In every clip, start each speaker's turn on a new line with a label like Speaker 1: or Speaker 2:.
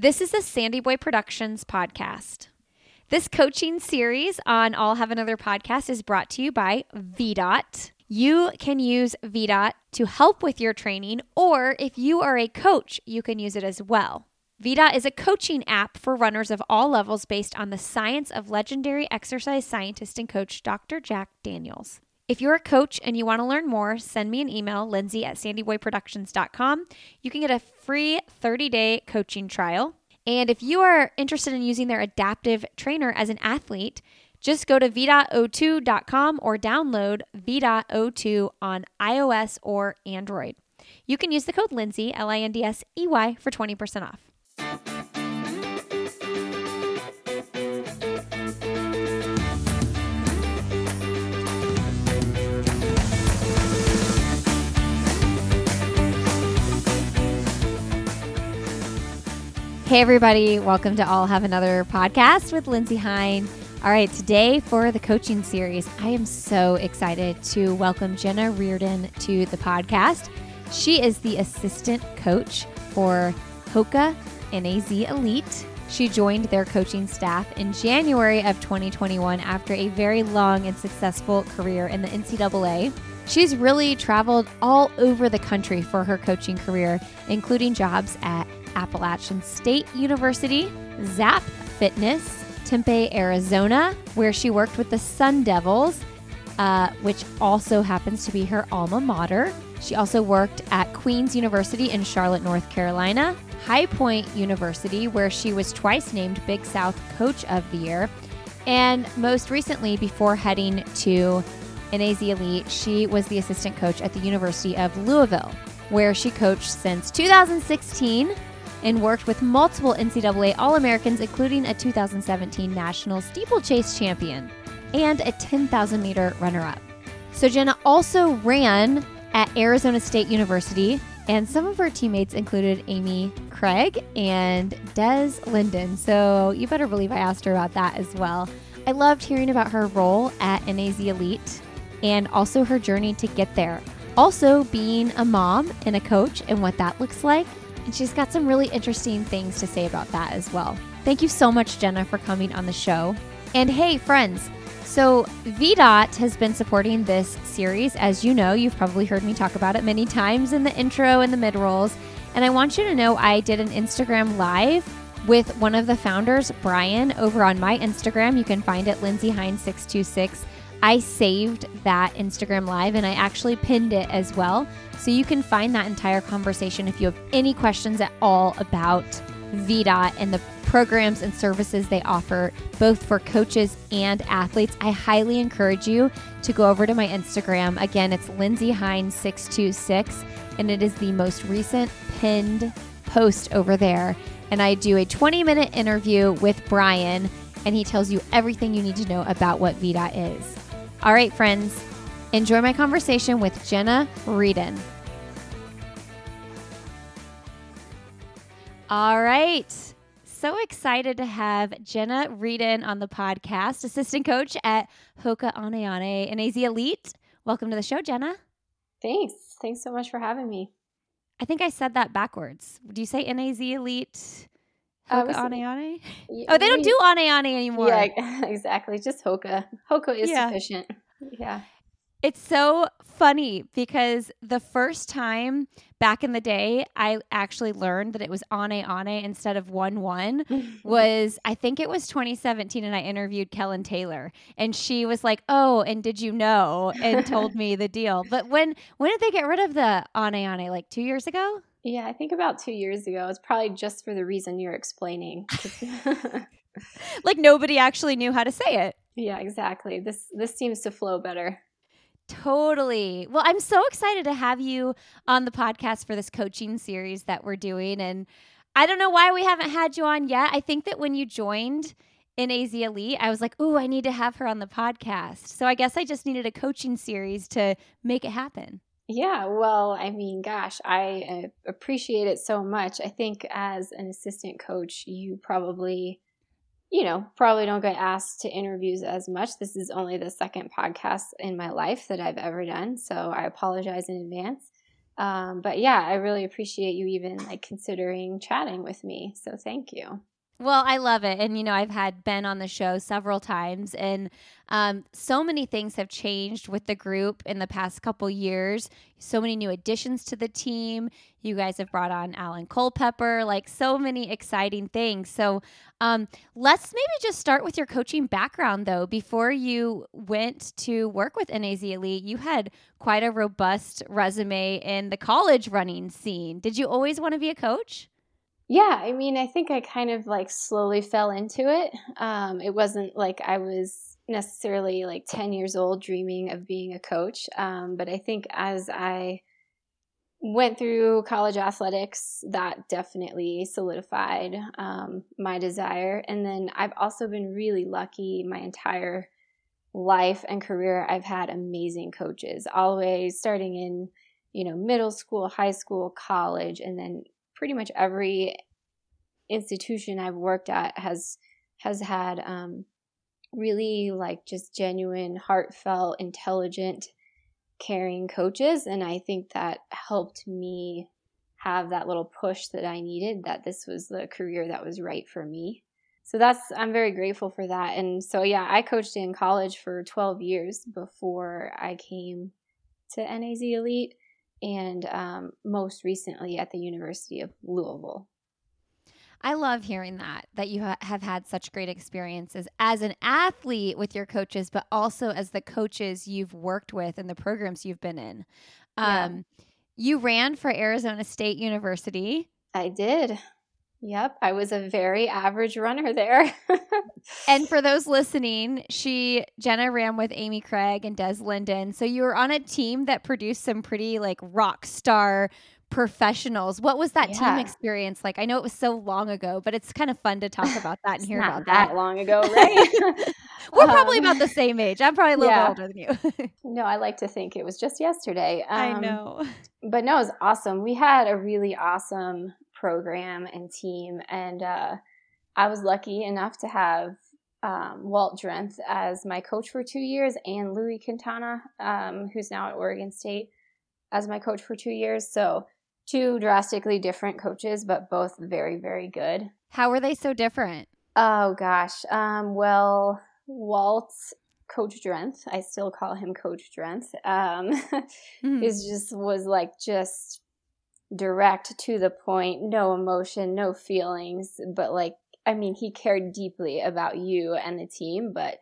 Speaker 1: This is the Sandy Boy Productions podcast. This coaching series on I'll Have Another podcast is brought to you by VDOT. You can use VDOT to help with your training, or if you are a coach, you can use it as well. VDOT is a coaching app for runners of all levels based on the science of legendary exercise scientist and coach Dr. Jack Daniels. If you're a coach and you want to learn more, send me an email, lindsey at sandyboyproductions.com. You can get a free 30 day coaching trial. And if you are interested in using their adaptive trainer as an athlete, just go to v.o2.com or download v.o2 on iOS or Android. You can use the code Lindsey, L I N D S E Y, for 20% off. Hey, everybody. Welcome to I'll Have Another podcast with Lindsey Hein. All right, today for the coaching series, I am so excited to welcome Jenna Wrieden to the podcast. She is the assistant coach for Hoka NAZ Elite. She joined their coaching staff in January of 2021 after a very long and successful career in the NCAA. She's really traveled all over the country for her coaching career, including jobs at Appalachian State University, Zap Fitness, Tempe, Arizona, where she worked with the Sun Devils, uh, which also happens to be her alma mater. She also worked at Queens University in Charlotte, North Carolina, High Point University, where she was twice named Big South Coach of the Year. And most recently, before heading to NAZ Elite, she was the assistant coach at the University of Louisville, where she coached since 2016 and worked with multiple NCAA All Americans, including a 2017 National Steeplechase champion and a 10,000 meter runner up. So, Jenna also ran at Arizona State University, and some of her teammates included Amy Cragg and Des Linden. So, you better believe I asked her about that as well. I loved hearing about her role at NAZ Elite and also her journey to get there. Also, being a mom and a coach and what that looks like and she's got some really interesting things to say about that as well. Thank you so much, Jenna, for coming on the show. And hey, friends, so VDOT has been supporting this series. As you know, you've probably heard me talk about it many times in the intro and the mid rolls. And I want you to know I did an Instagram live with one of the founders, Brian, over on my Instagram. You can find it Lindsey Hein 626 I saved that Instagram live and I actually pinned it as well. So you can find that entire conversation if you have any questions at all about VDOT and the programs and services they offer, both for coaches and athletes. I highly encourage you to go over to my Instagram. Again, it's Lindsey Hein 626 and it is the most recent pinned post over there. And I do a 20 minute interview with Brian, and he tells you everything you need to know about what VDOT is. All right, friends, enjoy my conversation with Jenna Wrieden. All right. So excited to have Jenna Wrieden on the podcast, assistant coach at Hoka One and AZ Elite. Welcome to the show, Jenna.
Speaker 2: Thanks. Thanks so much for having me.
Speaker 1: I think I said that backwards. Do you say NAZ Elite? Hoka uh, Ane Yeah, oh, they don't do Ane Ane anymore.
Speaker 2: Yeah, exactly. Just Hoka. Hoka is yeah. sufficient. Yeah.
Speaker 1: It's so funny because the first time back in the day I actually learned that it was Ane Ane instead of 1 1 was, I think it was 2017, and I interviewed Kellyn Taylor. And she was like, Oh, and did you know? And told me the deal. But when when did they get rid of the Ane Ane? Like two years ago?
Speaker 2: Yeah, I think about two years ago. It's probably just for the reason you're explaining.
Speaker 1: like nobody actually knew how to say it.
Speaker 2: Yeah, exactly. This this seems to flow better.
Speaker 1: Totally. Well, I'm so excited to have you on the podcast for this coaching series that we're doing. And I don't know why we haven't had you on yet. I think that when you joined NAZ Elite, I was like, ooh, I need to have her on the podcast. So I guess I just needed a coaching series to make it happen.
Speaker 2: Yeah, well, I mean, gosh, I uh, appreciate it so much. I think as an assistant coach, you probably, you know, probably don't get asked to interviews as much. This is only the second podcast in my life that I've ever done, so I apologize in advance. Um, but yeah, I really appreciate you even like considering chatting with me. So thank you.
Speaker 1: Well, I love it. And, you know, I've had Ben on the show several times, and um, so many things have changed with the group in the past couple years. So many new additions to the team. You guys have brought on Alan Culpepper, like so many exciting things. So um, let's maybe just start with your coaching background, though. Before you went to work with NAZ Elite, you had quite a robust resume in the college running scene. Did you always want to be a coach?
Speaker 2: Yeah, I mean, I think I kind of like slowly fell into it. Um, it wasn't like I was necessarily like 10 years old dreaming of being a coach. Um, but I think as I went through college athletics, that definitely solidified um, my desire. And then I've also been really lucky my entire life and career. I've had amazing coaches, always starting in, you know, middle school, high school, college, and then pretty much every institution I've worked at has has had um, really like just genuine, heartfelt, intelligent, caring coaches, and I think that helped me have that little push that I needed. That this was the career that was right for me. So that's I'm very grateful for that. And so yeah, I coached in college for 12 years before I came to NAZ Elite and um, most recently at the University of Louisville.
Speaker 1: I love hearing that, that you ha- have had such great experiences as an athlete with your coaches, but also as the coaches you've worked with and the programs you've been in. Um, yeah. You ran for Arizona State University.
Speaker 2: I did. Yep, I was a very average runner there.
Speaker 1: and for those listening, she Jenna ran with Amy Cragg and Des Linden. So you were on a team that produced some pretty like rock star professionals. What was that yeah. team experience like? I know it was so long ago, but it's kind of fun to talk about that and hear about
Speaker 2: that.
Speaker 1: that.
Speaker 2: long ago, right?
Speaker 1: We're um, probably about the same age. I'm probably a little yeah. older than you.
Speaker 2: no, I like to think it was just yesterday.
Speaker 1: Um, I know.
Speaker 2: But no, it was awesome. We had a really awesome program and team. And uh, I was lucky enough to have um, Walt Drenth as my coach for two years and Louie Quintana, um, who's now at Oregon State, as my coach for two years. So, two drastically different coaches, but both very, very good.
Speaker 1: How were they so different?
Speaker 2: Oh, gosh. Um, well, Walt Coach Drenth, I still call him Coach Drenth, um, mm-hmm. is just was like just direct to the point, no emotion, no feelings, but like I mean, he cared deeply about you and the team, but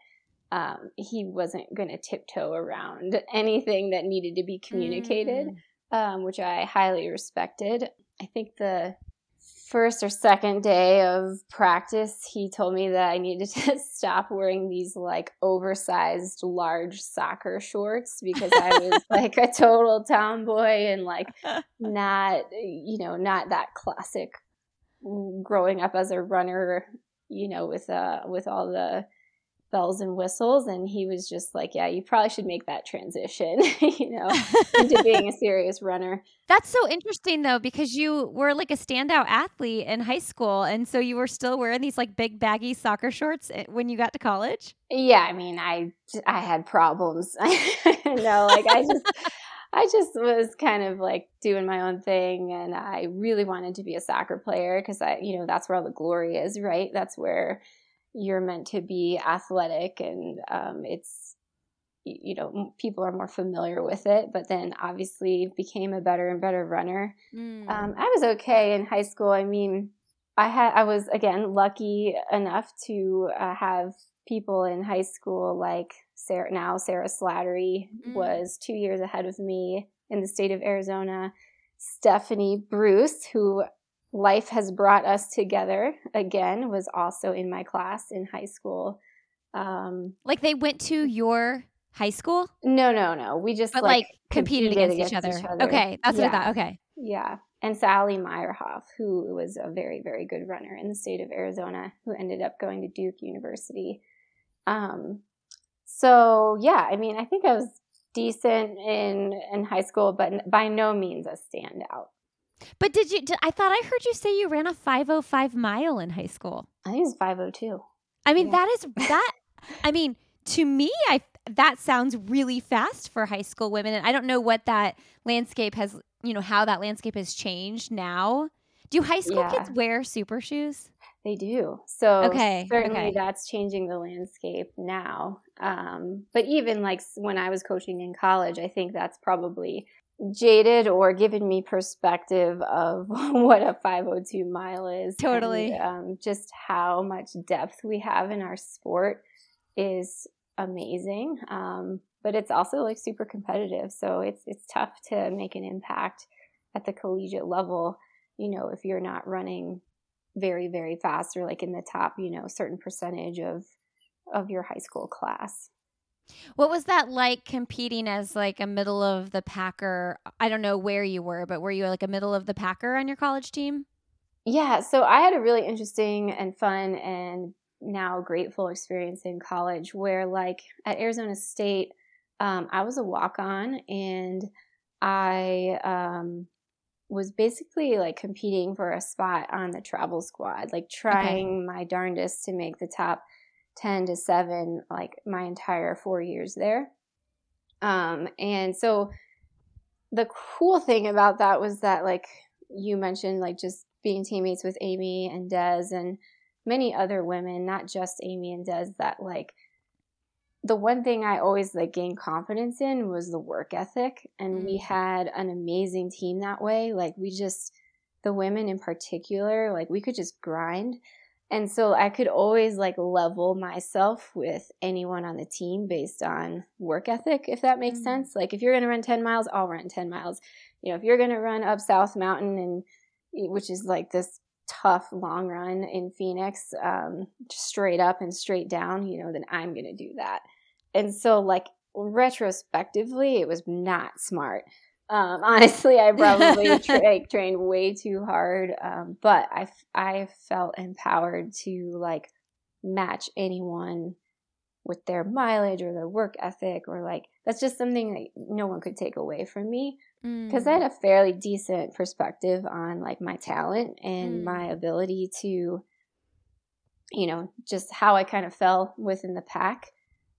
Speaker 2: um, he wasn't going to tiptoe around anything that needed to be communicated, mm. um, which I highly respected. I think the first or second day of practice, he told me that I needed to stop wearing these like oversized large soccer shorts because I was like a total tomboy and like not, you know, not that classic growing up as a runner, you know, with uh with all the bells and whistles and he was just like yeah you probably should make that transition you know into being a serious runner.
Speaker 1: That's so interesting though because you were like a standout athlete in high school and so you were still wearing these like big baggy soccer shorts eh, when you got to college?
Speaker 2: Yeah i mean i i had problems. No like i just I just was kind of like doing my own thing and I really wanted to be a soccer player because I, you know, that's where all the glory is, right? That's where you're meant to be athletic and um, it's you know people are more familiar with it but then obviously became a better and better runner mm. um, i was okay in high school i mean i had i was again lucky enough to uh, have people in high school like sarah now sarah slattery mm. was two years ahead of me in the state of arizona stephanie bruce who life has brought us together again was also in my class in high school.
Speaker 1: Um like they went to your high school?
Speaker 2: No no no. We just
Speaker 1: but like, like competed, competed, against, against each, other. each, other. okay that's yeah. what i thought. Okay.
Speaker 2: Yeah. And sally meyerhoff who was a very very good runner in the state of arizona who ended up going to duke university. Um so yeah i mean i think i was decent in in high school but by no means a standout
Speaker 1: but did you? Did, I thought I heard you say you ran a 505 mile in high school.
Speaker 2: I think it's 502.
Speaker 1: I mean, yeah. that is that. I mean, to me, I that sounds really fast for high school women, and I don't know what that landscape has you know, how that landscape has changed now. Do high school
Speaker 2: Yeah.
Speaker 1: kids wear super shoes?
Speaker 2: They do. So
Speaker 1: Okay,
Speaker 2: certainly
Speaker 1: okay.
Speaker 2: that's changing the landscape now. Um, but even like when I was coaching in college, I think that's probably jaded or given me perspective of what a 502 mile is. and,
Speaker 1: Totally.
Speaker 2: um, just how much depth we have in our sport is amazing. Um, but it's also like super competitive. So it's it's tough to make an impact at the collegiate level, you know, if you're not running very, very fast or like in the top, you know, certain percentage of of your high school class.
Speaker 1: What was that like competing as like a middle of the packer? I don't know where you were, but were you like a middle of the packer on your college team?
Speaker 2: Yeah, so I had a really interesting and fun and now grateful experience in college where, like, at Arizona State, um, I was a walk on and I um, was basically like competing for a spot on the travel squad, like trying my darndest to make the top 10 to 7 like my entire four years there. Um, and so the cool thing about that was that, like, you mentioned, like, just being teammates with Amy and Des and many other women, not just Amy and Des, that like the one thing I always like gained confidence in was the work ethic. And we
Speaker 1: Mm.
Speaker 2: had an amazing team that way. Like we just the women in particular, like we could just grind. And so I could always like level myself with anyone on the team based on work ethic, if that makes
Speaker 1: Mm.
Speaker 2: sense. Like if you're gonna run 10 miles, I'll run 10 miles. You know, if you're gonna run up South Mountain and which is like this tough long run in Phoenix, um, just straight up and straight down, you know, then I'm going to do that. And so, like, retrospectively, it was not smart. Um, honestly, I probably tra- like, trained way too hard, um, but I, f- I felt empowered to like match anyone with their mileage or their work ethic, or like that's just something that no one could take away from me because I
Speaker 1: Mm.
Speaker 2: had a fairly decent perspective on like my talent and
Speaker 1: Mm.
Speaker 2: my ability to, you know, just how I kind of fell within the pack.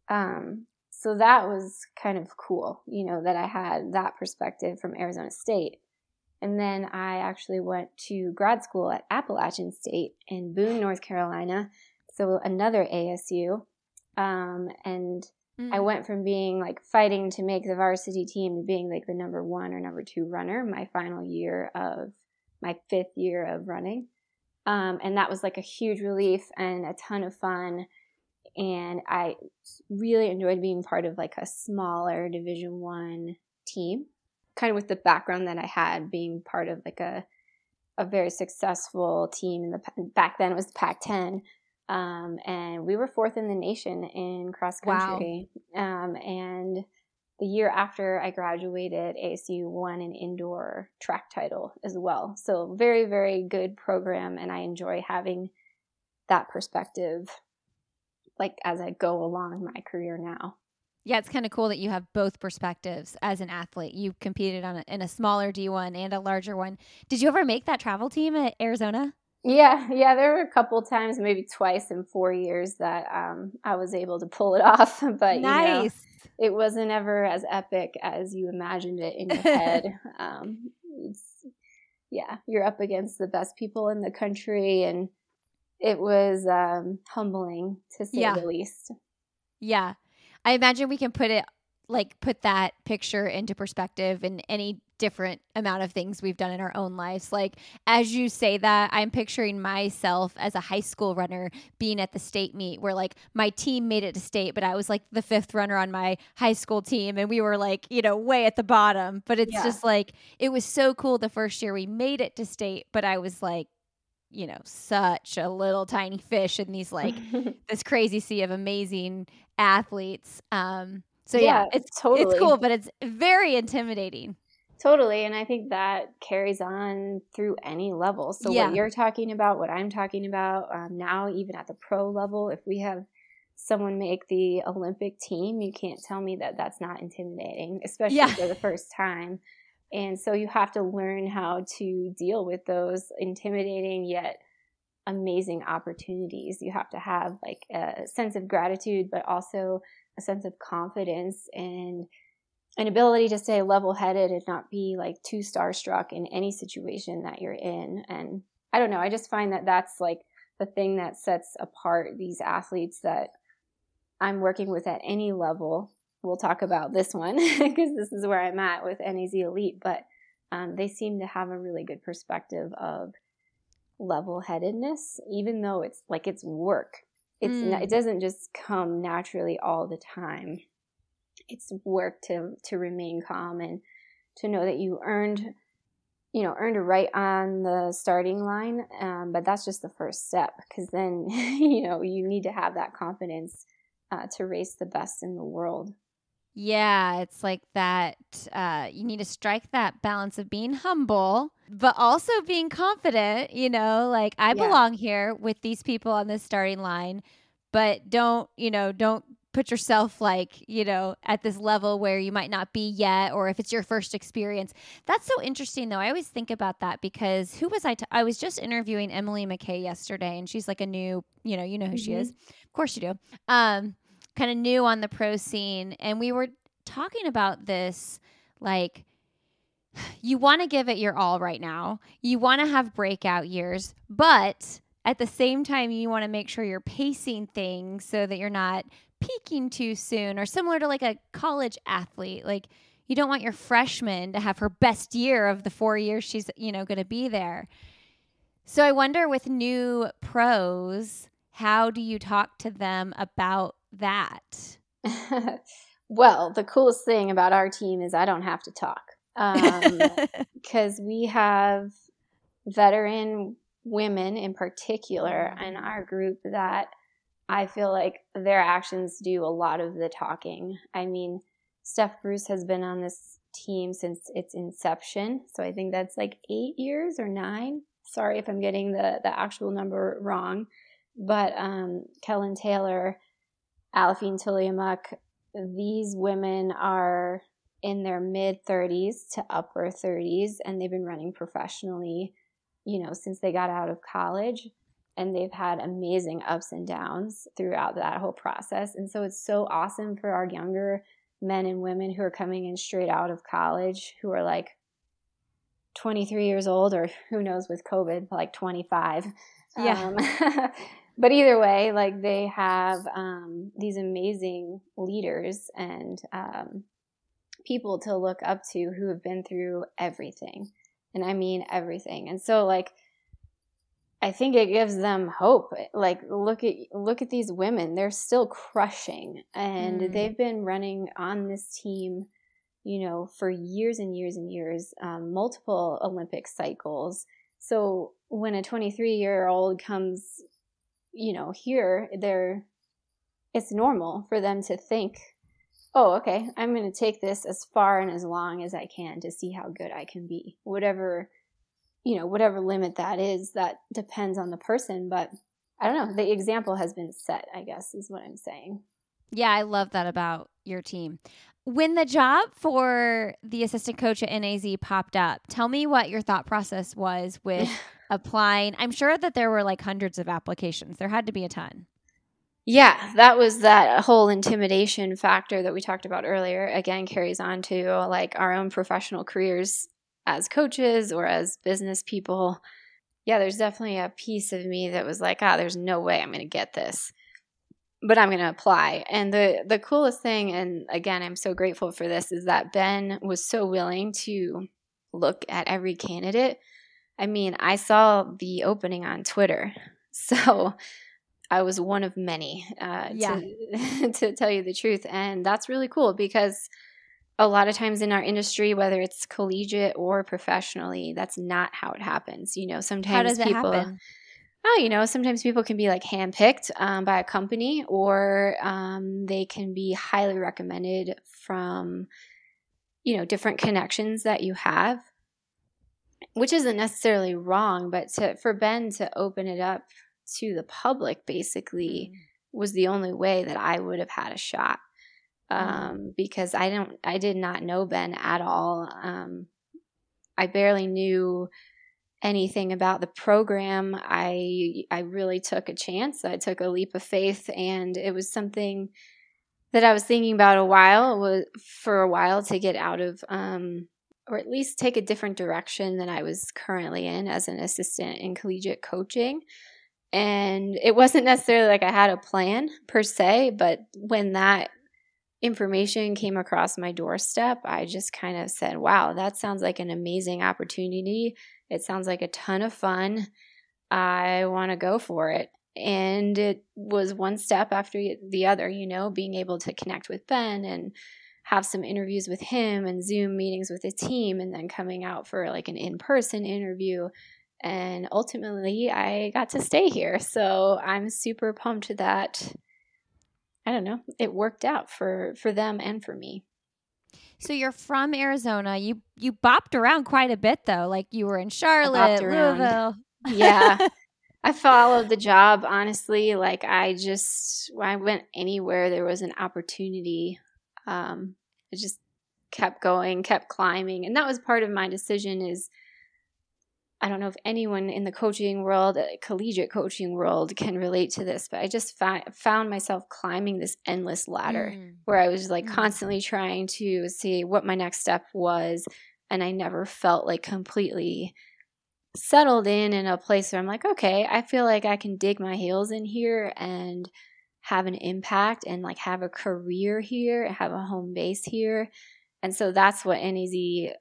Speaker 2: Um, so that was kind of cool, you know, that I had that perspective from Arizona State. And then I actually went to grad school at Appalachian State in Boone, North Carolina. So another ASU. Um, and I
Speaker 1: Mm.
Speaker 2: went from being like fighting to make the varsity team to being like the number one or number two runner my final year of my fifth year of running. Um, and that was like a huge relief and a ton of fun. And I really enjoyed being part of like a smaller Division One team, kind of with the background that I had being part of like a a very successful team in the back then it was the Pac-10 um, and we were fourth in the nation in cross
Speaker 1: Wow.
Speaker 2: country. Um, and the year after I graduated, ASU won an indoor track title as well. So very, very good program, and I enjoy having that perspective, like as I go along my career now.
Speaker 1: Yeah, it's kind of cool that you have both perspectives as an athlete. You competed on a, in a smaller D1 and a larger one. Did you ever make that travel team at Arizona?
Speaker 2: Yeah, yeah, there were a couple times, maybe twice in four years, that um, I was able to pull it off. But you know,
Speaker 1: nice.
Speaker 2: it wasn't ever as epic as you imagined it in your head. um, it's, yeah, you're up against the best people in the country, and it was um, humbling to say
Speaker 1: Yeah.
Speaker 2: the least.
Speaker 1: Yeah. I imagine we can put it like put that picture into perspective in any different amount of things we've done in our own lives. Like as you say that, I'm picturing myself as a high school runner being at the state meet where like my team made it to state, but I was like the fifth runner on my high school team and we were like, you know, way at the bottom. But it's
Speaker 2: Yeah.
Speaker 1: just like it was so cool the first year we made it to state, but I was like you know, such a little tiny fish in these like this crazy sea of amazing athletes. Um, so yeah,
Speaker 2: Yeah,
Speaker 1: it's
Speaker 2: totally.
Speaker 1: it's cool, but it's very intimidating.
Speaker 2: Totally. And I think that carries on through any level. So,
Speaker 1: Yeah.
Speaker 2: what you're talking about, what I'm talking about um, now, even at the pro level, if we have someone make the Olympic team, you can't tell me that that's not intimidating, especially
Speaker 1: Yeah.
Speaker 2: for the first time. And so, you have to learn how to deal with those intimidating yet amazing opportunities. You have to have like a sense of gratitude, but also a sense of confidence and an ability to stay level headed and not be like too starstruck in any situation that you're in. And I don't know, I just find that that's like the thing that sets apart these athletes that I'm working with at any level. We'll talk about this one because this is where I'm at with NAZ Elite, but um, they seem to have a really good perspective of level headedness, even though it's like it's work. It's mm. it doesn't just come naturally all the time it's work to to remain calm and to know that you earned you know earned a right on the starting line um, but that's just the first step because then you know you need to have that confidence uh, to race the best in the world
Speaker 1: yeah it's like that uh, you need to strike that balance of being humble but also being confident you know like i yeah. belong here with these people on this starting line but don't you know don't put yourself like, you know, at this level where you might not be yet, or if it's your first experience. That's so interesting, though. I always think about that because who was I? T- I was just interviewing Emily Mackay yesterday, and she's like a new, you know, you know who mm-hmm. she is. Of course you do. Um, kind of new on the pro scene. And we were talking about this, like, you want to give it your all right now. You want to have breakout years, but at the same time, you want to make sure you're pacing things so that you're not peaking too soon or similar to like a college athlete like you don't want your freshman to have her best year of the 4 years she's you know going to be there so i wonder with new pros how do you talk to them about that
Speaker 2: well the coolest thing about our team is i don't have to talk Um because um, we have veteran women in particular in mm-hmm. our group that I feel like their actions do a lot of the talking. I mean, Steph Bruce has been on this team since its inception. So I think that's like eight years or nine. Sorry if I'm getting the, the actual number wrong. But um, Kellyn Taylor, Aliphine Tuliamuk, these women are in their mid 30s to upper 30s, and they've been running professionally, you know, since they got out of college and they've had amazing ups and downs throughout that whole process. And so it's so awesome for our younger men and women who are coming in straight out of college who are like 23 years old or who knows with COVID, like 25. Yeah. Um, but either way, like they have um, these amazing leaders and um, people to look up to who have been through everything. And I mean everything. And so, like, I think it gives them hope. Like look at look at these women; they're still crushing, and mm. they've been running on this team, you know, for years and years and years, um, multiple Olympic cycles. So when a 23 year old comes, you know, here, they're it's normal for them to think, oh, okay, I'm going to take this as far and as long as I can to see how good I can be, whatever you know, whatever limit that is, that depends on the person. But I don't know. The example has been set, I guess, is what I'm saying.
Speaker 1: Yeah, I love that about your team. When the job for the assistant coach at NAZ popped up, tell me what your thought process was with applying. I'm sure that there were like hundreds of applications. There had to be a ton.
Speaker 2: Yeah, that was that whole intimidation factor that we talked about earlier. Again, carries on to like our own professional careers as coaches or as business people, yeah, there's definitely a piece of me that was like, ah, there's no way I'm going to get this. But I'm going to apply. And the the coolest thing and again, I'm so grateful for this is that Ben was so willing to look at every candidate. I mean, I saw the opening on Twitter. So I was one of many, uh, yeah. to, to tell you the truth. And that's really cool because a lot of times in our industry, whether it's collegiate or professionally, that's not how it happens. You know, sometimes how does people, it happen? Oh, you know, sometimes people can be like handpicked um, by a company, or um, they can be highly recommended from, you know, different connections that you have, which isn't necessarily wrong. But to, for Ben to open it up to the public, basically, mm. was the only way that I would have had a shot. Mm-hmm. um, because I don't, I did not know Ben at all. Um, I barely knew anything about the program. I I really took a chance. I took a leap of faith, and it was something that I was thinking about a while was for a while to get out of um or at least take a different direction than I was currently in as an assistant in collegiate coaching. And it wasn't necessarily like I had a plan per se, but when that information came across my doorstep, I just kind of said, wow, that sounds like an amazing opportunity. It sounds like a ton of fun. I want to go for it. And it was one step after the other, you know, being able to connect with Ben and have some interviews with him and Zoom meetings with the team, and then coming out for like an in person interview. And ultimately, I got to stay here. So I'm super pumped that I don't know, it worked out for for them and for me.
Speaker 1: So you're from Arizona. You you bopped around quite a bit though. Like you were in Charlotte, Louisville.
Speaker 2: Yeah. I followed the job honestly. Like I just I went anywhere there was an opportunity. Um I just kept going, kept climbing. And that was part of my decision is I don't know if anyone in the coaching world, uh, collegiate coaching world, can relate to this, but I just fi- found myself climbing this endless ladder mm. where I was like mm. constantly trying to see what my next step was. And I never felt like completely settled in in a place where I'm like, okay, I feel like I can dig my heels in here and have an impact and like have a career here, and have a home base here. And so that's what NAZ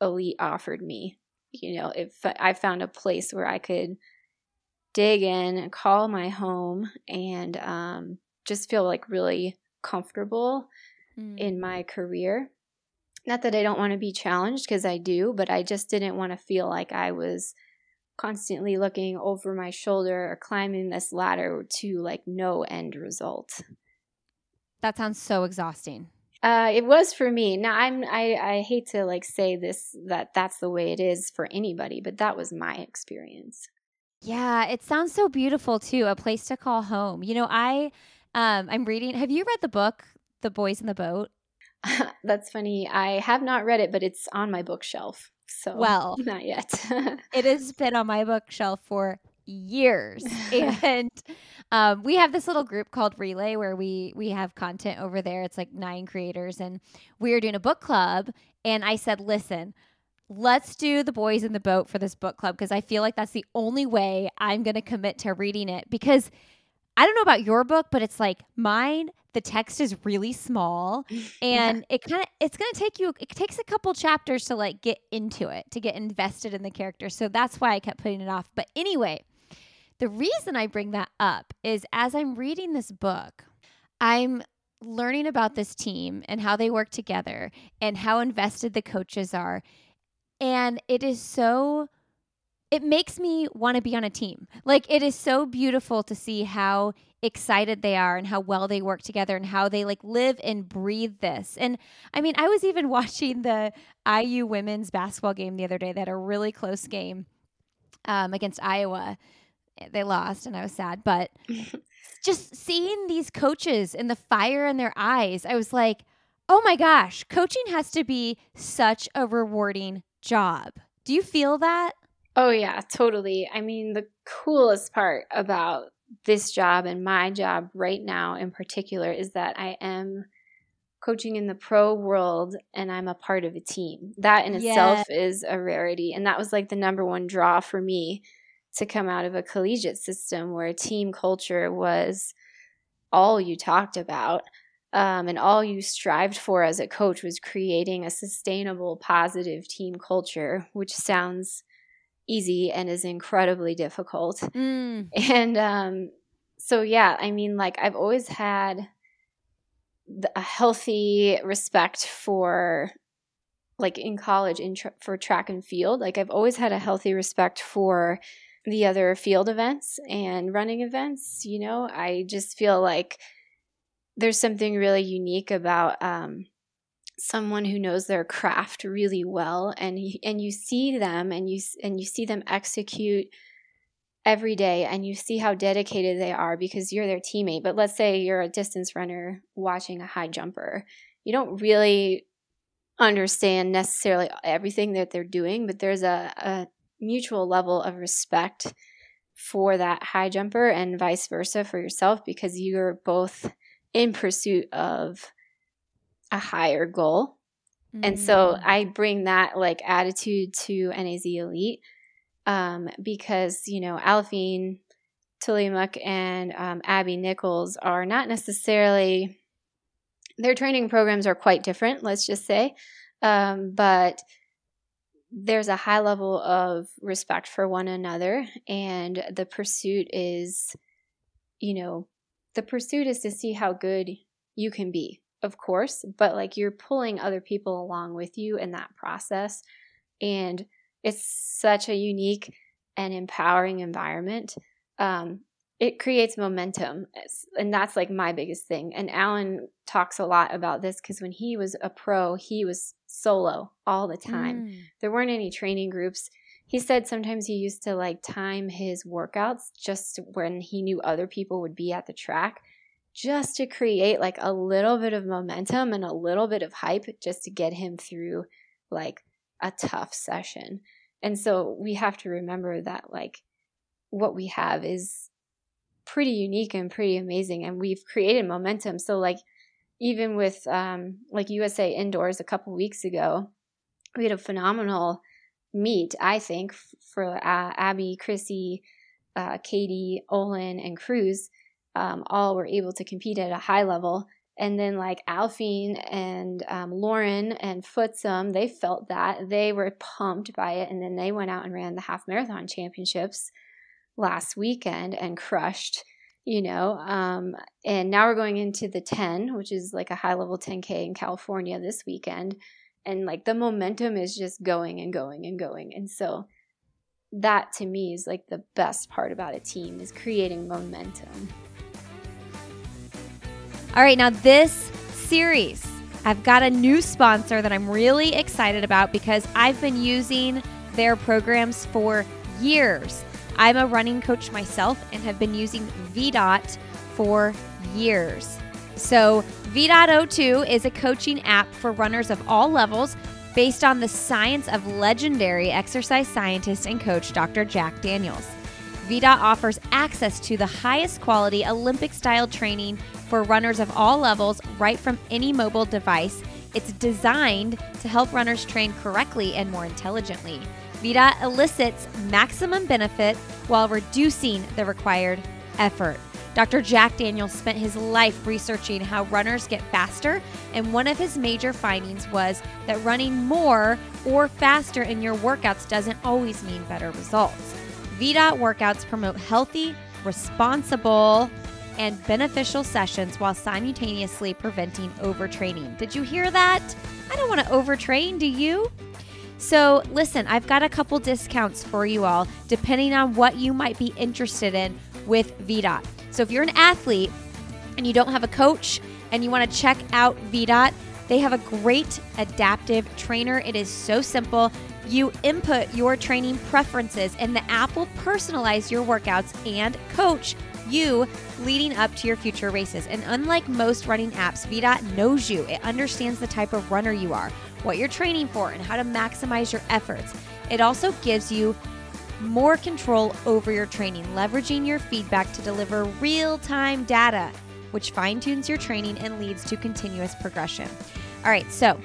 Speaker 2: Elite offered me you know, if I found a place where I could dig in and call my home and um, just feel like really comfortable mm. in my career. Not that I don't want to be challenged because I do, but I just didn't want to feel like I was constantly looking over my shoulder or climbing this ladder to like no end result.
Speaker 1: That sounds so exhausting.
Speaker 2: Uh, it was for me. Now I'm I I hate to like say this that that's the way it is for anybody, but that was my experience.
Speaker 1: Yeah, it sounds so beautiful too. A place to call home. You know, I um I'm reading. Have you read the book The Boys in the Boat?
Speaker 2: that's funny. I have not read it, but it's on my bookshelf. So
Speaker 1: well,
Speaker 2: not yet.
Speaker 1: it has been on my bookshelf for years. And um, we have this little group called relay where we we have content over there. It's like nine creators and we are doing a book club. And i said listen let's do the boys in the boat for this book club because i feel like that's the only way i'm going to commit to reading it. Because i don't know about your book but it's like mine the text is really small and yeah. it kind of it's going to take you it takes a couple chapters to like get into it to get invested in the character so that's why i kept putting it off but anyway the reason I bring that up is as I'm reading this book, I'm learning about this team and how they work together and how invested the coaches are. And it is so it makes me want to be on a team. Like it is so beautiful to see how excited they are and how well they work together and how they like live and breathe this. And I mean, I was even watching the IU women's basketball game the other day. They had a really close game um, against Iowa they lost and I was sad, but just seeing these coaches and the fire in their eyes, I was like, "Oh my gosh, coaching has to be such a rewarding job." Do you feel that?
Speaker 2: Oh yeah, totally. I mean, the coolest part about this job and my job right now in particular is that I am coaching in the pro world and I'm a part of a team. That in yeah. itself is a rarity. And that was like the number one draw for me to come out of a collegiate system where team culture was all you talked about. Um, and all you strived for as a coach was creating a sustainable, positive team culture, which sounds easy and is incredibly difficult. Mm. And um, so, yeah, I mean, like, I've always had a healthy respect for like in college in tra- for track and field like i've always had a healthy respect for the other field events and running events. You know, I just feel like there's something really unique about um, someone who knows their craft really well, and and you see them and you and you see them execute every day and you see how dedicated they are because you're their teammate. But let's say you're a distance runner watching a high jumper. You don't really understand necessarily everything that they're doing, but there's a, a mutual level of respect for that high jumper and vice versa for yourself because you're both in pursuit of a higher goal. Mm. And so mm. I bring that like attitude to NAZ Elite um, because, you know, Aliphine Tuliamuk and um, Abby Nichols are not necessarily, their training programs are quite different, let's just say. Um, but there's a high level of respect for one another, and the pursuit is, you know, the pursuit is to see how good you can be, of course, but like you're pulling other people along with you in that process. And it's such a unique and empowering environment. Um, it creates momentum. And that's like my biggest thing. And Alan talks a lot about this because when he was a pro, he was solo all the time. Mm. There weren't any training groups. He said sometimes he used to like time his workouts just when he knew other people would be at the track, just to create like a little bit of momentum and a little bit of hype just to get him through like a tough session. And so we have to remember that like what we have is pretty unique and pretty amazing and we've created momentum so like even with um, like usa indoors a couple weeks ago we had a phenomenal meet i think for uh, abby chrissy uh, katie olin and cruz um, all were able to compete at a high level. And then like Aliphine and um, Lauren and Futsum, they felt that. They were pumped by it, and then they went out and ran the half marathon championships last weekend and crushed you know um, and now we're going into the 10 which is like a high level 10k in california this weekend. And like the momentum is just going and going and going. And so that to me is like the best part about a team is creating momentum
Speaker 1: all right now this series i've got a new sponsor that i'm really excited about because i've been using their programs for years I'm a running coach myself and have been using VDOT for years. So, VDOT02 is a coaching app for runners of all levels based on the science of legendary exercise scientist and coach Dr. Jack Daniels. VDOT offers access to the highest quality Olympic style training for runners of all levels right from any mobile device. It's designed to help runners train correctly and more intelligently. VDOT elicits maximum benefit while reducing the required effort. Dr. Jack Daniels spent his life researching how runners get faster, and one of his major findings was that running more or faster in your workouts doesn't always mean better results. VDOT workouts promote healthy, responsible, and beneficial sessions while simultaneously preventing overtraining. Did you hear that? I don't want to overtrain, do you? So, listen, I've got a couple discounts for you all, depending on what you might be interested in with VDOT. So, if you're an athlete and you don't have a coach and you want to check out VDOT, they have a great adaptive trainer. It is so simple. You input your training preferences, and the app will personalize your workouts and coach you leading up to your future races. And unlike most running apps, VDOT knows you. It understands the type of runner you are what you're training for, and how to maximize your efforts. It also gives you more control over your training, leveraging your feedback to deliver real time data, which fine tunes your training and leads to continuous progression. All right, so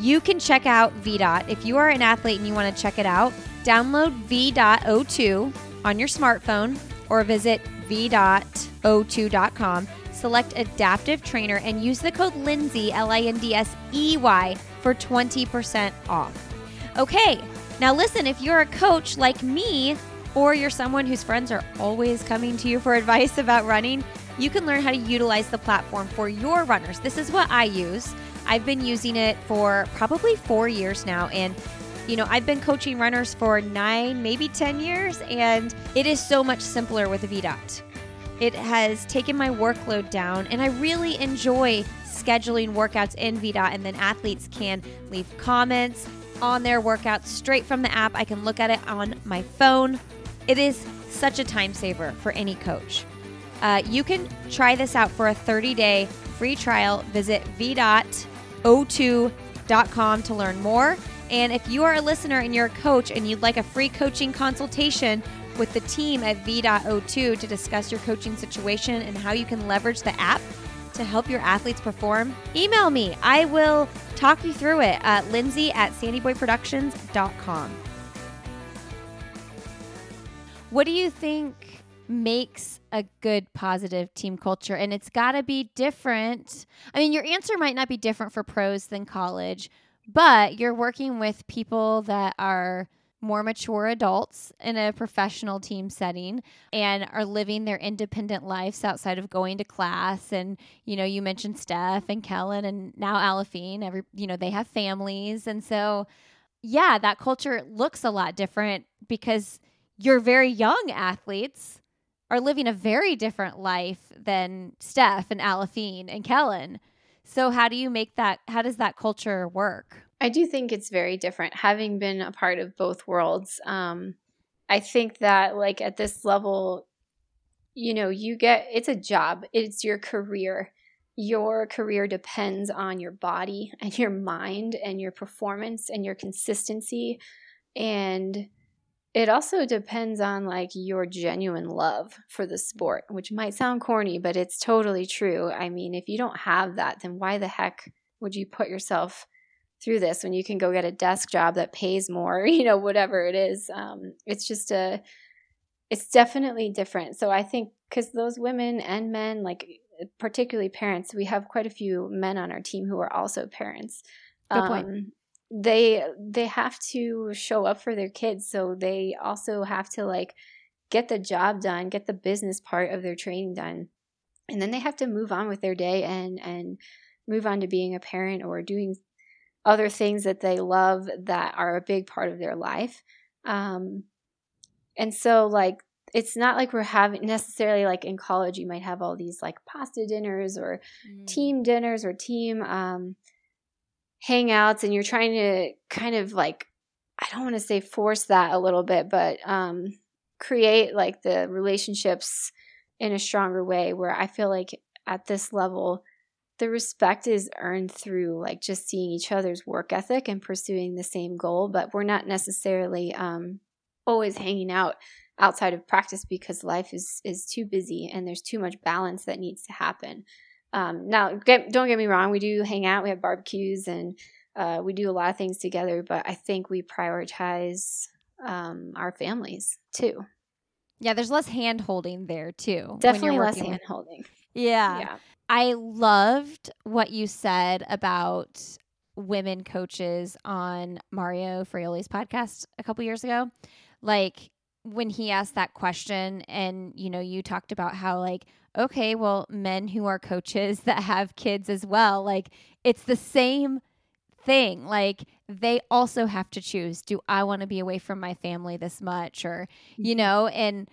Speaker 1: you can check out VDOT. If you are an athlete and you want to check it out, download V.02 on your smartphone or visit v.o2.com. Select Adaptive Trainer and use the code Lindsey, L I N D S E Y, for 20% off. Okay, now listen, if you're a coach like me, or you're someone whose friends are always coming to you for advice about running, you can learn how to utilize the platform for your runners. This is what I use. I've been using it for probably four years now, and you know, I've been coaching runners for nine, maybe 10 years, and it is so much simpler with VDOT. It has taken my workload down, and I really enjoy scheduling workouts in VDOT, and then athletes can leave comments on their workouts straight from the app. I can look at it on my phone. It is such a time saver for any coach. Uh, you can try this out for a 30 day free trial. Visit v.o2.com to learn more. And if you are a listener and you're a coach and you'd like a free coaching consultation with the team at v.o2 to discuss your coaching situation and how you can leverage the app to help your athletes perform? Email me. I will talk you through it at lindsey at sandyboyproductions.com. What do you think makes a good positive team culture? And it's got to be different. I mean, your answer might not be different for pros than college, but you're working with people that are more mature adults in a professional team setting and are living their independent lives outside of going to class and you know you mentioned Steph and Kellyn and now Aliphine every you know they have families and so yeah that culture looks a lot different because you're very young athletes are living a very different life than Steph and Aliphine and Kellyn. So how do you make that how does that culture work?
Speaker 2: I do think it's very different having been a part of both worlds. Um I think that like at this level you know, you get it's a job. It's your career. Your career depends on your body and your mind and your performance and your consistency and it also depends on like your genuine love for the sport, which might sound corny, but it's totally true. I mean, if you don't have that, then why the heck would you put yourself through this when you can go get a desk job that pays more, you know, whatever it is? Um, it's just a, it's definitely different. So I think because those women and men, like particularly parents, we have quite a few men on our team who are also parents.
Speaker 1: Good point.
Speaker 2: Um, they they have to show up for their kids so they also have to like get the job done get the business part of their training done and then they have to move on with their day and and move on to being a parent or doing other things that they love that are a big part of their life um and so like it's not like we're having necessarily like in college you might have all these like pasta dinners or mm. team dinners or team um hangouts and you're trying to kind of like I don't want to say force that a little bit, but um, create like the relationships in a stronger way where I feel like at this level, the respect is earned through like just seeing each other's work ethic and pursuing the same goal, but we're not necessarily um, always hanging out outside of practice because life is is too busy and there's too much balance that needs to happen. Um, now, get, don't get me wrong, we do hang out, we have barbecues, and uh, we do a lot of things together, but I think we prioritize um, our families too.
Speaker 1: Yeah, there's less hand holding there too.
Speaker 2: Definitely less hand holding.
Speaker 1: Yeah. yeah. I loved what you said about women coaches on Mario Fraioli's podcast a couple years ago. Like when he asked that question and you know you talked about how like okay well men who are coaches that have kids as well like it's the same thing. Like they also have to choose do i want to be away from my family this much? Or you mm-hmm. know and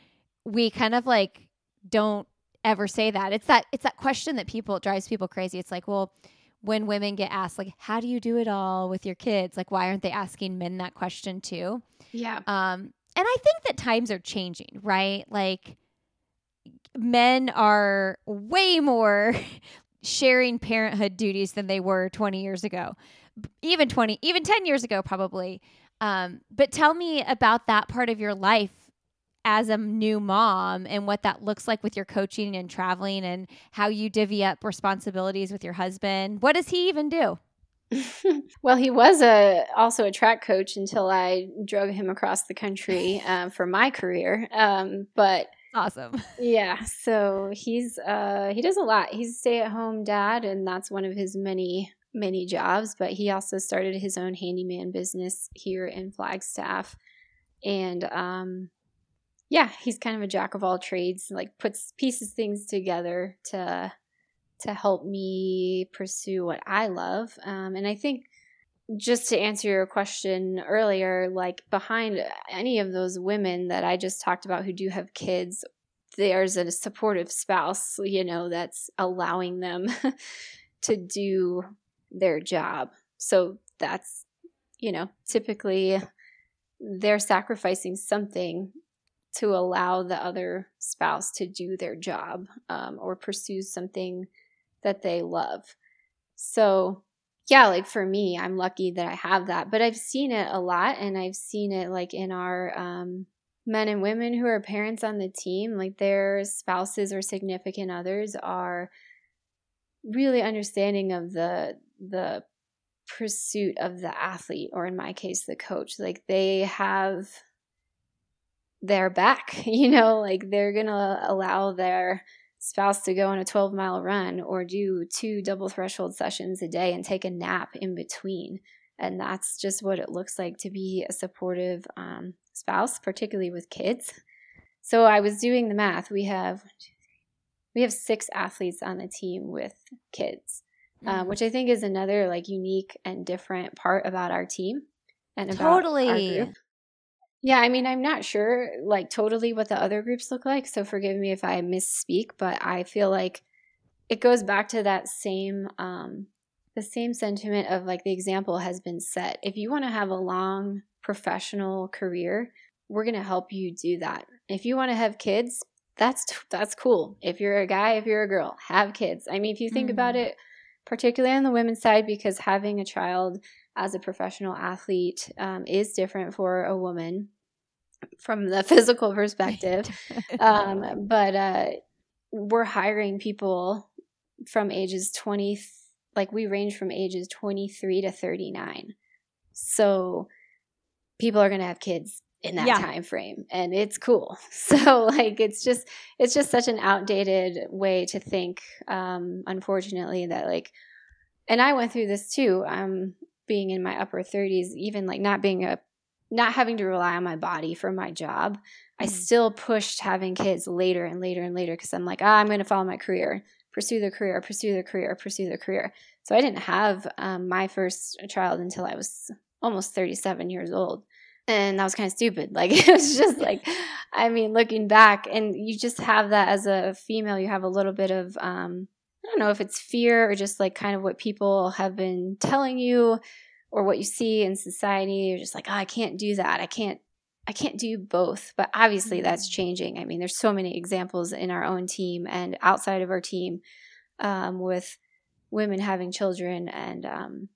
Speaker 1: we kind of like don't ever say that. It's that it's that question that people drives people crazy. It's like well when women get asked like how do you do it all with your kids? Like why aren't they asking men that question too?
Speaker 2: Yeah.
Speaker 1: Um and I think that times are changing, right? Like men are way more sharing parenthood duties than they were 20 years ago. Even 20, even 10 years ago probably. Um, but tell me about that part of your life as a new mom and what that looks like with your coaching and traveling and how you divvy up responsibilities with your husband. What does he even do?
Speaker 2: well, he was a also a track coach until I drove him across the country uh, for my career. Um, but
Speaker 1: awesome,
Speaker 2: yeah. So he's uh, he does a lot. He's a stay at home dad, and that's one of his many many jobs. But he also started his own handyman business here in Flagstaff, and um, yeah, he's kind of a jack of all trades. Like puts pieces things together to to help me pursue what I love. Um, and I think just to answer your question earlier, like behind any of those women that I just talked about who do have kids, there's a supportive spouse, you know, that's allowing them to do their job. So that's, you know, typically they're sacrificing something to allow the other spouse to do their job um, or pursue something that they love. So, yeah, like for me, I'm lucky that I have that, but I've seen it a lot and I've seen it like in our um, men and women who are parents on the team, like their spouses or significant others are really understanding of the the pursuit of the athlete or in my case the coach like they have their back you know like they're gonna allow their spouse to go on a 12 mile run or do two double threshold sessions a day and take a nap in between and that's just what it looks like to be a supportive um, spouse particularly with kids so i was doing the math we have we have six athletes on the team with kids um, mm-hmm. um, which i think is another like unique and different part about our team and about totally. our group yeah, I mean, I'm not sure like totally what the other groups look like, so forgive me if I misspeak, but I feel like it goes back to that same um the same sentiment of like the example has been set. If you want to have a long professional career, we're going to help you do that. If you want to have kids, that's that's cool. If you're a guy, if you're a girl, have kids. I mean, if you think mm-hmm. about it, particularly on the women's side because having a child as a professional athlete um, is different for a woman from the physical perspective. um, but uh, we're hiring people from ages 20, like we range from ages 23 to 39. So people are going to have kids in that yeah. time frame and it's cool so like it's just it's just such an outdated way to think um unfortunately that like and i went through this too um being in my upper 30s, even like not being a not having to rely on my body for my job, mm-hmm. I still pushed having kids later and later and later because I'm like, ah, I'm going to follow my career, pursue the career, pursue the career, pursue the career. So I didn't have um, my first child until I was almost 37 years old. And that was kind of stupid. Like, it was just like, I mean, looking back, and you just have that as a female, you have a little bit of, um, I don't know if it's fear or just like kind of what people have been telling you or what you see in society. You're just like, oh, I can't do that. I can't I can't do both. But obviously that's mm-hmm. changing. I mean, there's so many examples in our own team and outside of our team um, with women having children and um,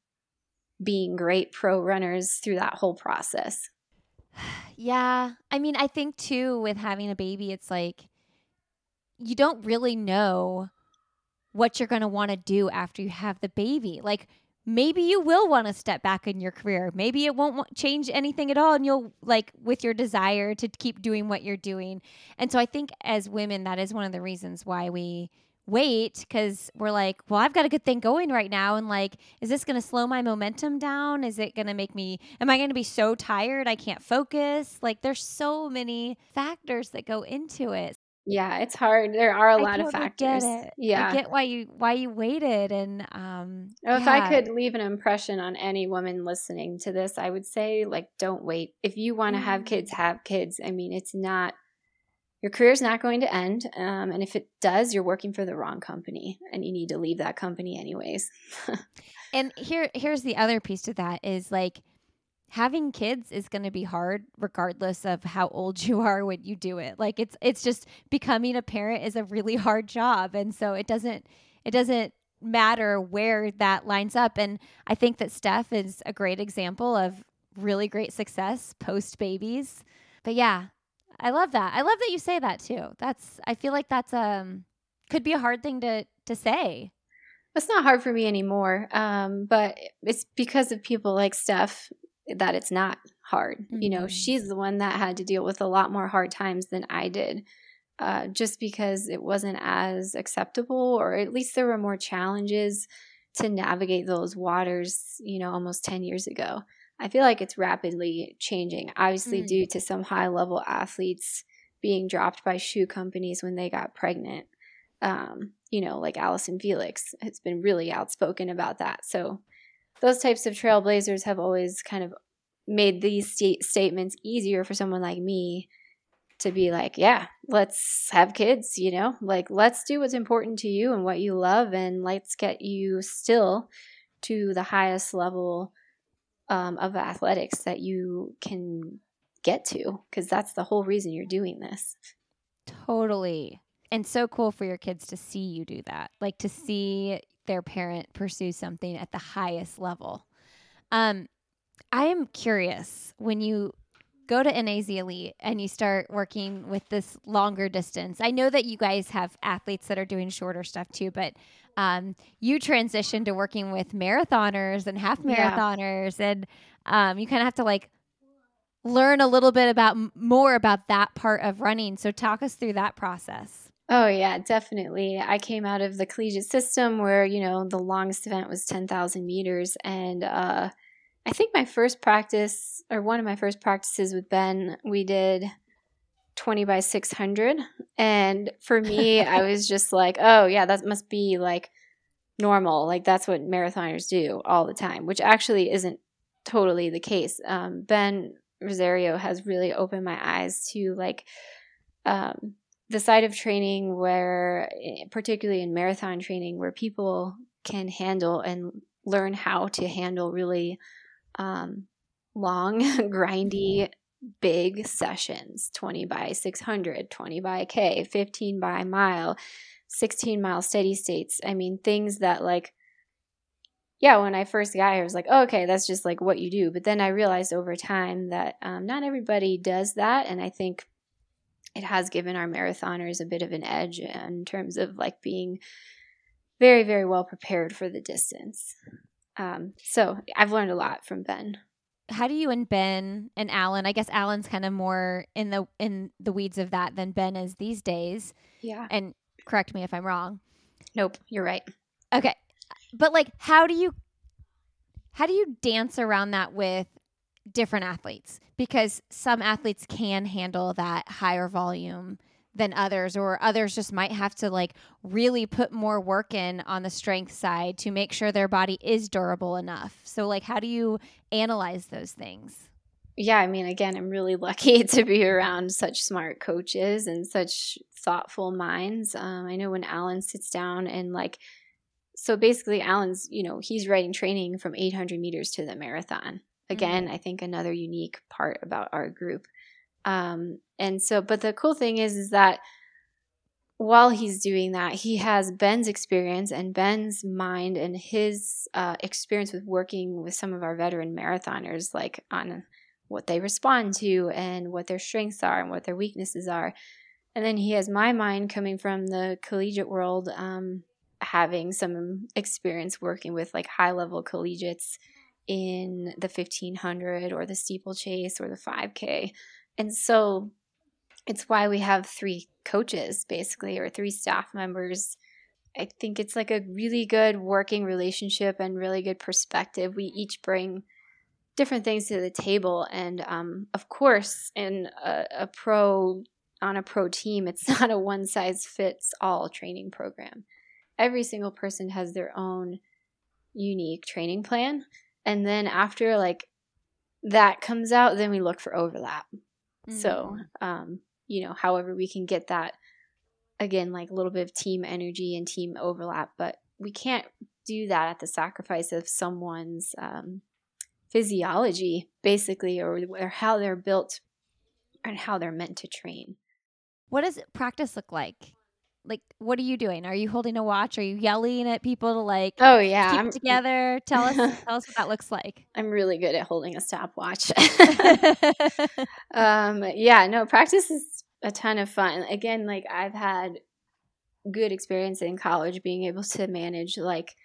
Speaker 2: being great pro runners through that whole process.
Speaker 1: Yeah. I mean, I think too, with having a baby, it's like you don't really know what you're going to want to do after you have the baby. Like maybe you will want to step back in your career. Maybe it won't change anything at all and you'll like with your desire to keep doing what you're doing. And so I think as women that is one of the reasons why we wait cuz we're like, well, I've got a good thing going right now and like is this going to slow my momentum down? Is it going to make me am I going to be so tired I can't focus? Like there's so many factors that go into it.
Speaker 2: Yeah, it's hard. There are a I lot of factors. Yeah.
Speaker 1: I get why you why you waited and um
Speaker 2: oh, if yeah. I could leave an impression on any woman listening to this, I would say like don't wait. If you want to mm have kids, have kids. I mean, it's not your career's not going to end. Um, and if it does, you're working for the wrong company and you need to leave that company anyways.
Speaker 1: and here here's the other piece to that is like having kids is going to be hard regardless of how old you are when you do it. Like it's it's just becoming a parent is a really hard job and so it doesn't it doesn't matter where that lines up. And i think that steph is a great example of really great success post babies. But yeah i love that. I love that you say that too. That's i feel like that's um could be a hard thing to to say.
Speaker 2: It's not hard for me anymore um, but it's because of people like steph that it's not hard. Mm-hmm. You know, mm-hmm. she's the one that had to deal with a lot more hard times than I did. Uh, just because it wasn't as acceptable, or at least there were more challenges to navigate those waters, you know, almost 10 years ago. I feel like it's rapidly changing, obviously, mm. due to some high level athletes being dropped by shoe companies when they got pregnant. Um, you know, like Allison Felix has been really outspoken about that. So those types of trailblazers have always kind of made these st- statements easier for someone like me to be like, yeah, let's have kids, you know? Like, let's do what's important to you and what you love, and let's get you still to the highest level um, of athletics that you can get to, because that's the whole reason you're doing this.
Speaker 1: Totally. And so cool for your kids to see you do that. Like to see their parent pursue something at the highest level. Um, I am curious when you go to NAZ Elite and you start working with this longer distance. I know that you guys have athletes that are doing shorter stuff too, but um, you transition to working with marathoners and half marathoners, yeah. and um, you kind of have to like learn a little bit about more about that part of running. So talk us through that process.
Speaker 2: Oh yeah, definitely. I came out of the collegiate system where you know the longest event was ten thousand meters, and uh, I think my first practice or one of my first practices with Ben, we did 20 by 600. And for me, I was just like, oh, yeah, that must be like normal. Like that's what marathoners do all the time, which actually isn't totally the case. Um, ben Rosario has really opened my eyes to like um, the side of training where, eh, particularly in marathon training, where people can handle and learn how to handle really um, long, grindy, big sessions 20 by 600, 20 by K, 15 by mile, 16 mile steady states. I mean, things that like, yeah, when I first got here, I was like, oh, okay, that's just like what you do. But then I realized over time that um, not everybody does that. And I think it has given our marathoners a bit of an edge in terms of like being very, very well prepared for the distance. Um, so I've learned a lot from Ben.
Speaker 1: How do you and Ben and Alan? I guess Alan's kind of more in the in the weeds of that than Ben is these days.
Speaker 2: Yeah.
Speaker 1: And correct me if I'm wrong.
Speaker 2: Nope, you're right.
Speaker 1: Okay. But like how do you how do you dance around that with different athletes? Because some athletes can handle that higher volume than others or others just might have to like really put more work in on the strength side to make sure their body is durable enough. So like how do you analyze those things?
Speaker 2: Yeah, I mean again, I'm really lucky to be around such smart coaches and such thoughtful minds. Um, I know when Alan sits down and like so basically Alan's, you know, he's writing training from 800 meters to the marathon. Again, mm-hmm. I think another unique part about our group. Um, and so, but the cool thing is, is that while he's doing that, he has Ben's experience and Ben's mind and his uh, experience with working with some of our veteran marathoners, like on what they respond to and what their strengths are and what their weaknesses are. And then he has my mind coming from the collegiate world, um, having some experience working with like high level collegiates in the 1500 or the steeplechase or the 5K. And so it's why we have three coaches basically or three staff members. I think it's like a really good working relationship and really good perspective. We each bring different things to the table. And um, of course, in a, a pro on a pro team, it's not a one size fits all training program. Every single person has their own unique training plan. And then after like that comes out, then we look for overlap. Mm-hmm. So, um, you know, however we can get that again, like a little bit of team energy and team overlap, but we can't do that at the sacrifice of someone's um, physiology, basically, or, or how they're built and how they're meant to train.
Speaker 1: What does practice look like? Like, what are you doing? Are you holding a watch? Are you yelling at people to like?
Speaker 2: Oh yeah,
Speaker 1: keep I'm, together. Tell us, tell us what that looks like.
Speaker 2: I'm really good at holding a stopwatch. um, yeah, no, practice is a ton of fun. Again, like I've had good experience in college being able to manage like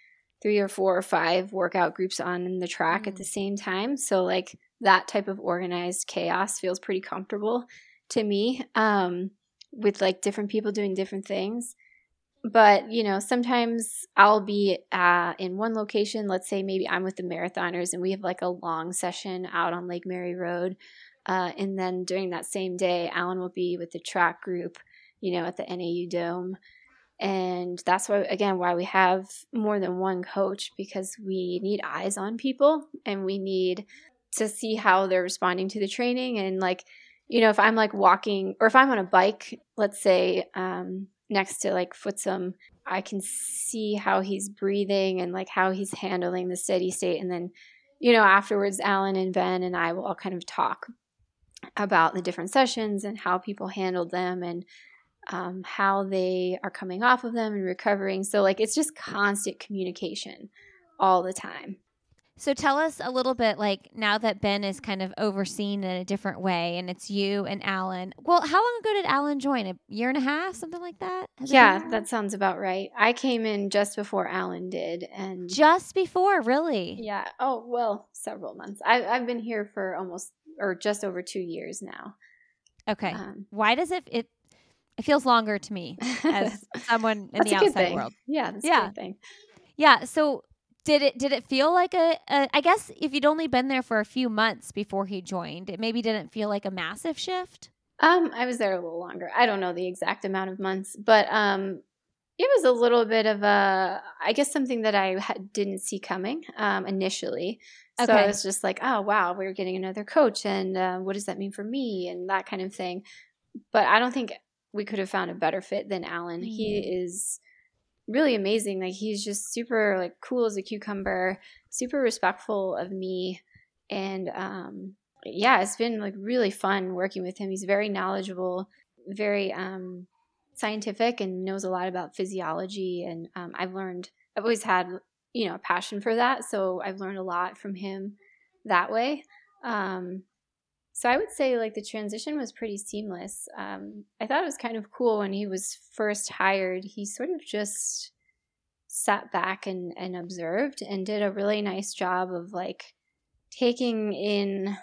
Speaker 2: three or four or five workout groups on the track mm. at the same time. So like that type of organized chaos feels pretty comfortable to me. Um, with like different people doing different things. But, you know, sometimes I'll be uh, in one location. Let's say maybe I'm with the marathoners and we have like a long session out on Lake Mary Road. Uh, and then during that same day, Alan will be with the track group, you know, at the NAU Dome. And that's why, again, why we have more than one coach because we need eyes on people and we need to see how they're responding to the training and like you know, if I'm like walking or if I'm on a bike, let's say, um, next to like Futsum, I can see how he's breathing and like how he's handling the steady state. And then, you know, afterwards, Alan and Ben and I will all kind of talk about the different sessions and how people handled them and um, how they are coming off of them and recovering. So, like, it's just constant communication all the time.
Speaker 1: So tell us a little bit, like now that Ben is kind of overseen in a different way, and it's you and Alan. Well, how long ago did Alan join? A year and a half, something like that.
Speaker 2: Has yeah, that sounds about right. I came in just before Alan did, and
Speaker 1: just before, really.
Speaker 2: Yeah. Oh well, several months. I, I've been here for almost or just over two years now.
Speaker 1: Okay. Um, Why does it it it feels longer to me as someone in the outside world?
Speaker 2: Yeah. yeah. thing.
Speaker 1: Yeah. So did it did it feel like a, a I guess if you'd only been there for a few months before he joined, it maybe didn't feel like a massive shift?
Speaker 2: Um, I was there a little longer. I don't know the exact amount of months, but um, it was a little bit of a, I guess, something that I didn't see coming um, initially. So okay. I was just like, oh wow, we're getting another coach, and uh, what does that mean for me, and that kind of thing. But I don't think we could have found a better fit than Alan. Mm-hmm. He is really amazing. Like he's just super like cool as a cucumber, super respectful of me, and um, yeah, it's been like really fun working with him. He's very knowledgeable, very um, scientific, and knows a lot about physiology. And um, I've learned. I've always had you know a passion for that, so I've learned a lot from him that way. Um, so I would say like the transition was pretty seamless. Um, I thought it was kind of cool when he was first hired. He sort of just sat back and, and observed and did a really nice job of like taking in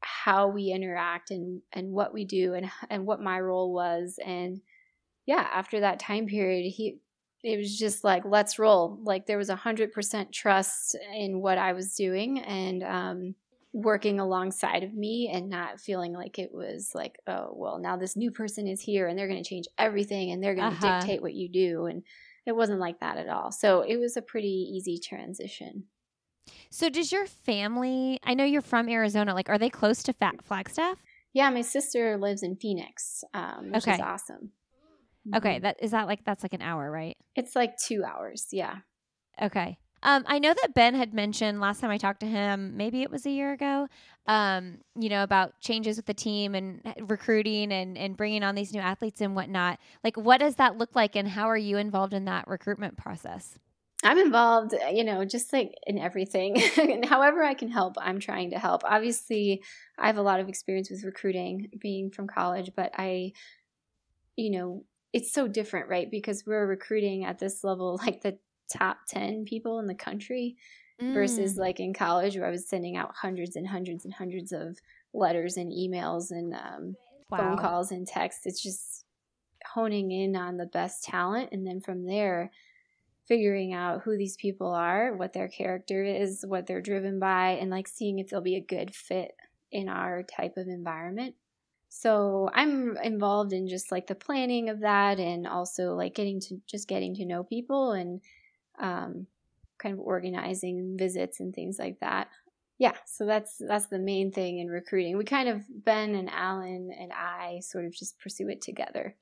Speaker 2: how we interact and, and what we do and and what my role was and yeah after that time period he it was just like let's roll like there was a hundred percent trust in what i was doing and um working alongside of me and not feeling like it was like, oh, well, now this new person is here and they're going to change everything and they're going to uh-huh. dictate what you do. And it wasn't like that at all. So it was a pretty easy transition.
Speaker 1: So does your family, I know you're from Arizona, like are they close to Fat Flagstaff?
Speaker 2: Yeah, my sister lives in Phoenix, um, which okay. is awesome.
Speaker 1: Okay, mm-hmm. that is that like that's like an hour, right?
Speaker 2: It's like two hours, yeah.
Speaker 1: Okay. Um, I know that Ben had mentioned last time I talked to him, maybe it was a year ago, um, you know, about changes with the team and recruiting and, and bringing on these new athletes and whatnot. Like, what does that look like, and how are you involved in that recruitment process?
Speaker 2: I'm involved, you know, just like in everything. and however I can help, I'm trying to help. Obviously, I have a lot of experience with recruiting being from college, but I, you know, it's so different, right? Because we're recruiting at this level, like the top 10 people in the country mm. versus like in college where I was sending out hundreds and hundreds and hundreds of letters and emails and um, wow. phone calls and texts. It's just honing in on the best talent. And then from there, figuring out who these people are, what their character is, what they're driven by, and like seeing if they'll be a good fit in our type of environment. So I'm involved in just like the planning of that and also like getting to just getting to know people and um, kind of organizing visits and things like that. Yeah, so that's that's the main thing in recruiting. We kind of Ben and Alan and I sort of just pursue it together.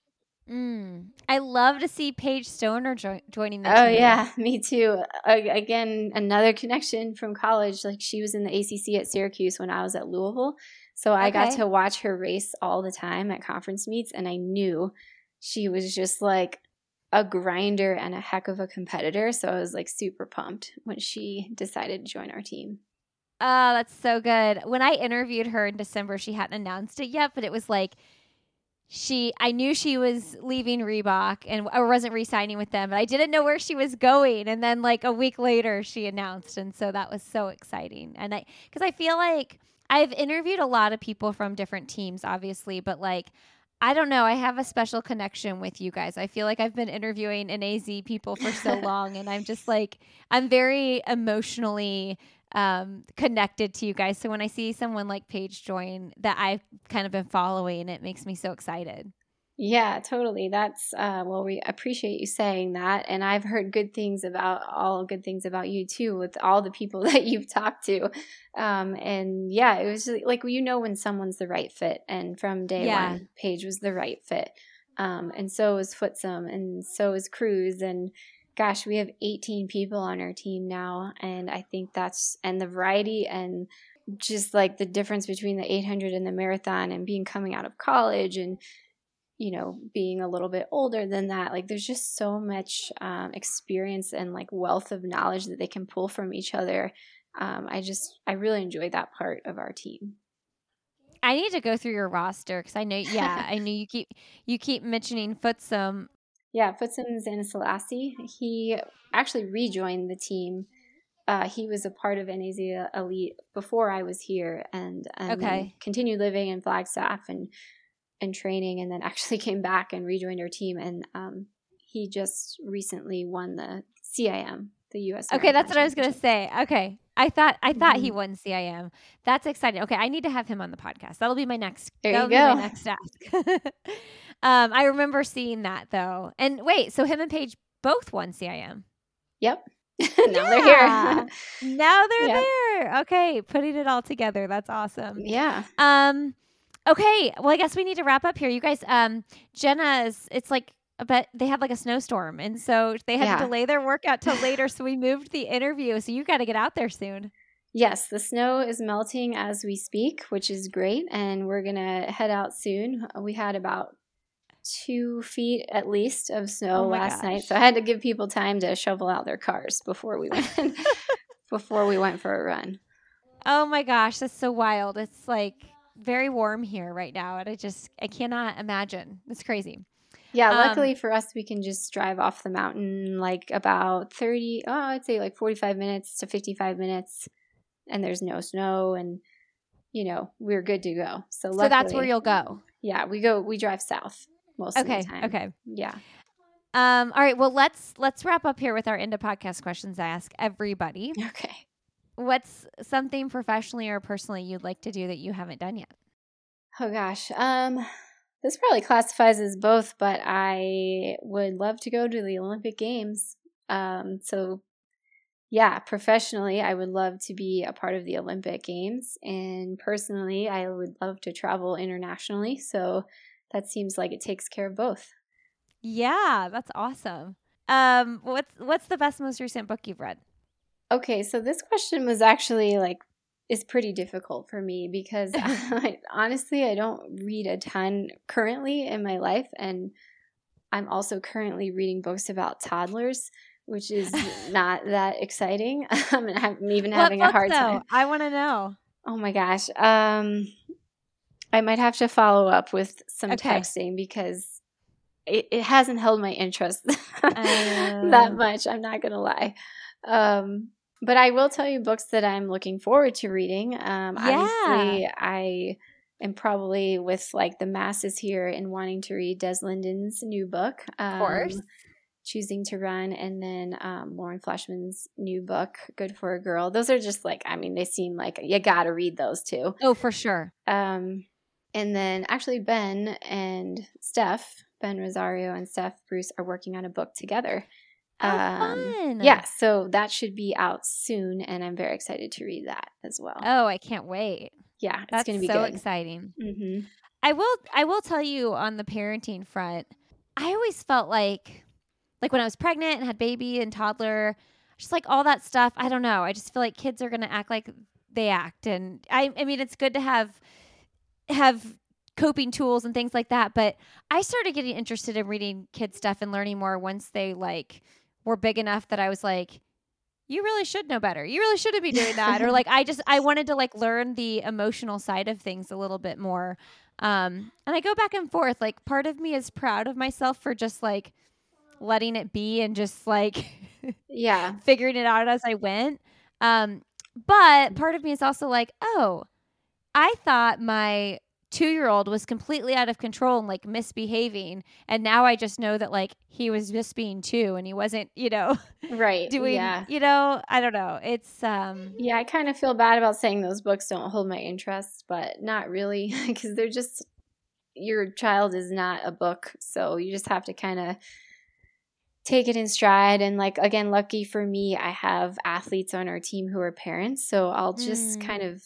Speaker 1: Mm. I love to see Paige Stoner jo- joining the
Speaker 2: oh, team. yeah, me too. Again, another connection from college. Like she was in the ACC at Syracuse when I was at Louisville. So I okay. got to watch her race all the time at conference meets, and I knew she was just like a grinder and a heck of a competitor. So I was like super pumped when she decided to join our team.
Speaker 1: Oh, that's so good. When I interviewed her in December, she hadn't announced it yet, but it was like she I knew she was leaving Reebok and or wasn't re-signing with them, but I didn't know where she was going. And then like a week later she announced and so that was so exciting. And I cuz I feel like I've interviewed a lot of people from different teams obviously, but like I don't know. I have a special connection with you guys. I feel like I've been interviewing NAZ people for so long, and I'm just like, I'm very emotionally um, connected to you guys. So when I see someone like Paige join that I've kind of been following, it makes me so excited.
Speaker 2: Yeah, totally. That's uh, well, we appreciate you saying that, and I've heard good things about all good things about you too, with all the people that you've talked to. Um, and yeah, it was like you know when someone's the right fit, and from day yeah. one, Paige was the right fit, um, and so was Futsum, and so is Cruz, and gosh, we have 18 people on our team now, and I think that's and the variety and just like the difference between the 800 and the marathon, and being coming out of college and you know, being a little bit older than that, like there's just so much um, experience and like wealth of knowledge that they can pull from each other um, I just I really enjoy that part of our team.
Speaker 1: I need to go through your roster because I know, yeah, I know you keep you keep mentioning Futsum.
Speaker 2: Yeah, Futsum Zienasellassie. He actually rejoined the team. Uh, he was a part of NAZ Elite before I was here, and, and
Speaker 1: okay.
Speaker 2: continued living in Flagstaff and and training, and then actually came back and rejoined our team. And um, he just recently won the CIM, the U.S.
Speaker 1: Okay, that's what I was gonna say. Okay, I thought I thought mm-hmm. he won CIM. That's exciting. Okay, I need to have him on the podcast. That'll be my next.
Speaker 2: There
Speaker 1: that'll
Speaker 2: you go.
Speaker 1: my next ask. um, I remember seeing that though. And wait, so him and Paige both won CIM.
Speaker 2: Yep. now they're here.
Speaker 1: now they're yep. there. Okay, putting it all together. That's awesome.
Speaker 2: Yeah.
Speaker 1: Um. Okay. Well, I guess we need to wrap up here. You guys. Um. Jenna's. It's like but they had like a snowstorm and so they had yeah. to delay their workout till later so we moved the interview so you got to get out there soon
Speaker 2: yes the snow is melting as we speak which is great and we're gonna head out soon we had about two feet at least of snow
Speaker 1: oh
Speaker 2: last
Speaker 1: gosh.
Speaker 2: night so i had to give people time to shovel out their cars before we went before we went for a run
Speaker 1: oh my gosh that's so wild it's like very warm here right now and i just i cannot imagine it's crazy
Speaker 2: yeah, um, luckily um, for us, we can just drive off the mountain like about 30, oh, I'd say like 45 minutes to 55 minutes, and there's no snow, and, you know, we're good to go. So, luckily,
Speaker 1: so that's where you'll go.
Speaker 2: Yeah, we go, we drive south most
Speaker 1: okay,
Speaker 2: of the time.
Speaker 1: Okay. Okay.
Speaker 2: Yeah.
Speaker 1: Um, all right. Well, let's let's wrap up here with our end of podcast questions. I ask everybody.
Speaker 2: Okay.
Speaker 1: What's something professionally or personally you'd like to do that you haven't done yet?
Speaker 2: Oh gosh. Um, this probably classifies as both, but I would love to go to the Olympic Games. Um, so, yeah, professionally, I would love to be a part of the Olympic Games. And personally, I would love to travel internationally. So, that seems like it takes care of both.
Speaker 1: Yeah, that's awesome. Um, what's what's the best most recent book you've read?
Speaker 2: Okay, so this question was actually like is pretty difficult for me because I, honestly, I don't read a ton currently in my life. And I'm also currently reading books about toddlers, which is not that exciting. I'm even having a hard
Speaker 1: though?
Speaker 2: time.
Speaker 1: I want to know.
Speaker 2: Oh my gosh. Um, I might have to follow up with some okay. texting because it, it hasn't held my interest uh... that much. I'm not going to lie. Um, but I will tell you books that I'm looking forward to reading. Um,
Speaker 1: yeah.
Speaker 2: Obviously, I am probably with like the masses here and wanting to read Des Linden's new book.
Speaker 1: Um, of course.
Speaker 2: Choosing to Run, and then um, Lauren Fleshman's new book, Good for a Girl. Those are just like, I mean, they seem like you got to read those too.
Speaker 1: Oh, for sure.
Speaker 2: Um, and then actually, Ben and Steph, Ben Rosario and Steph Bruce are working on a book together.
Speaker 1: Oh, um,
Speaker 2: yeah, so that should be out soon, and I'm very excited to read that as well.
Speaker 1: Oh, I can't wait!
Speaker 2: Yeah, it's
Speaker 1: that's
Speaker 2: going to be
Speaker 1: so
Speaker 2: good.
Speaker 1: exciting.
Speaker 2: Mm-hmm.
Speaker 1: I will. I will tell you on the parenting front. I always felt like, like when I was pregnant and had baby and toddler, just like all that stuff. I don't know. I just feel like kids are going to act like they act, and I. I mean, it's good to have have coping tools and things like that. But I started getting interested in reading kid stuff and learning more once they like were big enough that I was like, you really should know better. You really shouldn't be doing that. or like I just I wanted to like learn the emotional side of things a little bit more. Um and I go back and forth. Like part of me is proud of myself for just like letting it be and just like
Speaker 2: yeah,
Speaker 1: figuring it out as I went. Um but part of me is also like, "Oh, I thought my two year old was completely out of control and like misbehaving. And now I just know that like he was just being two and he wasn't, you know,
Speaker 2: right.
Speaker 1: doing,
Speaker 2: yeah.
Speaker 1: you know, I don't know. It's, um,
Speaker 2: yeah, I kind of feel bad about saying those books don't hold my interest, but not really because they're just, your child is not a book. So you just have to kind of take it in stride and like again lucky for me i have athletes on our team who are parents so i'll just mm. kind of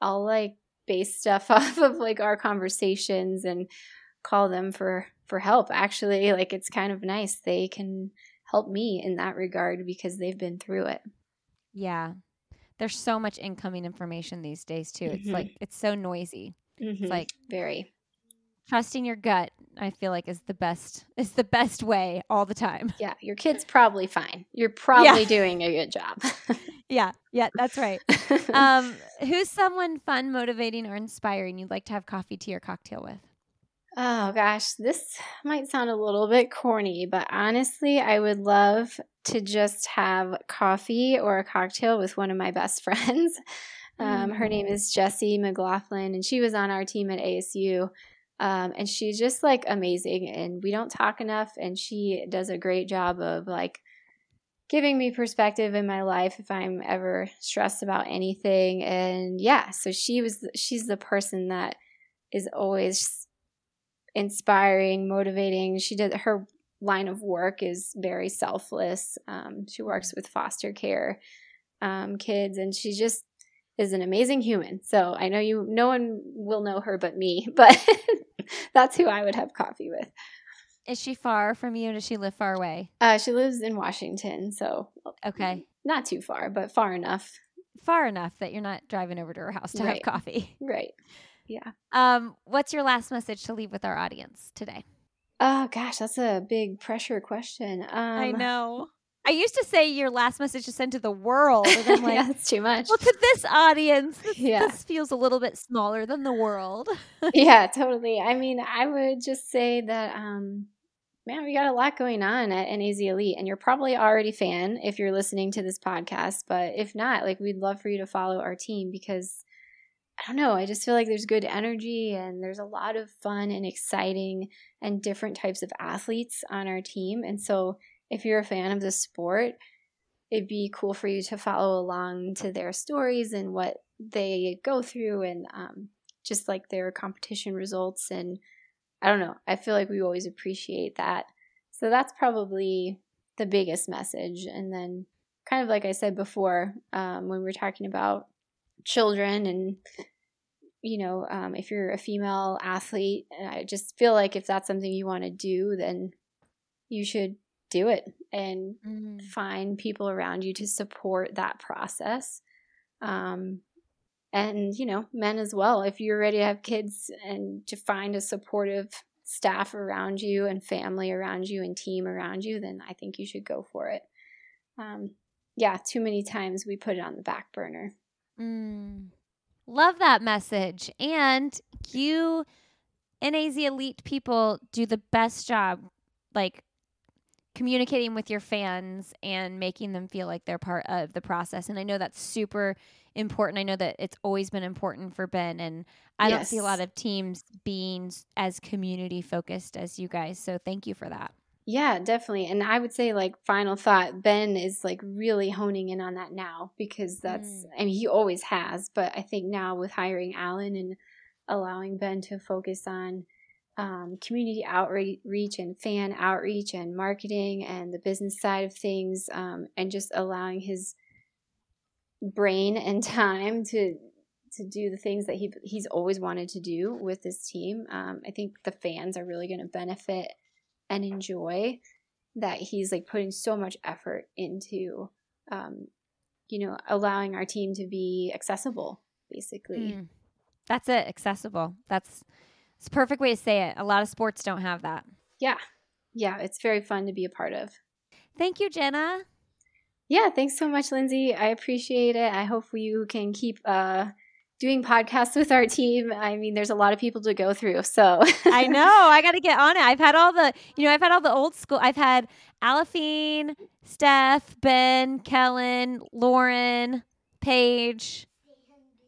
Speaker 2: i'll like base stuff off of like our conversations and call them for for help. Actually like it's kind of nice they can help me in that regard because they've been through it.
Speaker 1: Yeah. There's so much incoming information these days too. It's mm-hmm. like it's so noisy.
Speaker 2: Mm-hmm.
Speaker 1: it's like
Speaker 2: very
Speaker 1: trusting your gut i feel like is the best is the best way all the time
Speaker 2: yeah your kid's probably fine you're probably yeah. doing a good job
Speaker 1: yeah, yeah, that's right. Um, who's someone fun, motivating, or inspiring you'd like to have coffee, tea, or cocktail with?
Speaker 2: Oh gosh, this might sound a little bit corny, but honestly, I would love to just have coffee or a cocktail with one of my best friends. Um, her name is Jessie McLaughlin, and she was on our team at ASU. Um, and she's just like amazing, and we don't talk enough, and she does a great job of like giving me perspective in my life if I'm ever stressed about anything. And yeah, so she was, she's the person that is always inspiring, motivating. She did her line of work is very selfless. Um, she works with foster care um, kids, and she just is an amazing human. So I know you, no one will know her but me, but that's who I would have coffee with.
Speaker 1: Is she far from you? Does she live far away?
Speaker 2: Uh, she lives in Washington, so
Speaker 1: okay,
Speaker 2: not too far, but far enough.
Speaker 1: Far enough that you're not driving over to her house to
Speaker 2: right.
Speaker 1: have coffee.
Speaker 2: Right. Yeah.
Speaker 1: Um, what's your last message to leave with our audience today?
Speaker 2: Oh gosh, that's a big pressure question. Um,
Speaker 1: I know. I used to say your last message to send to the world, and I'm like,
Speaker 2: yeah, that's too much.
Speaker 1: Well, to this audience, this,
Speaker 2: yeah.
Speaker 1: this feels a little bit smaller than the world.
Speaker 2: yeah, totally. I mean, I would just say that, um, man, we got a lot going on at NAZ Elite, and you're probably already fan if you're listening to this podcast. But if not, like, we'd love for you to follow our team because I don't know. I just feel like there's good energy and there's a lot of fun and exciting and different types of athletes on our team. And so if you're a fan of the sport, it'd be cool for you to follow along to their stories and what they go through and um, just like their competition results. And I don't know, I feel like we always appreciate that. So that's probably the biggest message. And then, kind of like I said before, um, when we we're talking about children and you know, um, if you're a female athlete, I just feel like if that's something you want to do, then you should do it and mm-hmm. find people around you to support that process. Um, and, you know, men as well. If you're ready to have kids and to find a supportive staff around you and family around you and team around you, then I think you should go for it. Um, yeah, too many times we put it on the back burner.
Speaker 1: Mm. Love that message. And you, NAZ Elite people, do the best job, like communicating with your fans and making them feel like they're part of the process. And I know that's super important. I know that it's always been important for Ben, and I yes. don't see a lot of teams being as community focused as you guys. So thank you for that.
Speaker 2: Yeah, definitely. And I would say, like, final thought, Ben is like really honing in on that now because that's, mm. I mean, he always has, but I think now with hiring Alan and allowing Ben to focus on um, community outreach and fan outreach and marketing and the business side of things, um, and just allowing his brain and time to to do the things that he he's always wanted to do with this team. Um, I think the fans are really going to benefit and enjoy that he's like putting so much effort into, um, you know, allowing our team to be accessible, basically. Mm.
Speaker 1: That's it, accessible. That's it's a perfect way to say it. A lot of sports don't have that.
Speaker 2: Yeah. Yeah. It's very fun to be a part of.
Speaker 1: Thank you, Jenna.
Speaker 2: Yeah. Thanks so much, Lindsey. I appreciate it. I hope you can keep uh, doing podcasts with our team. I mean, there's a lot of people to go through. So
Speaker 1: I know I got to get on it. I've had all the, you know, I've had all the old school. I've had Aliphine, Steph, Ben, Kellyn, Lauren, Paige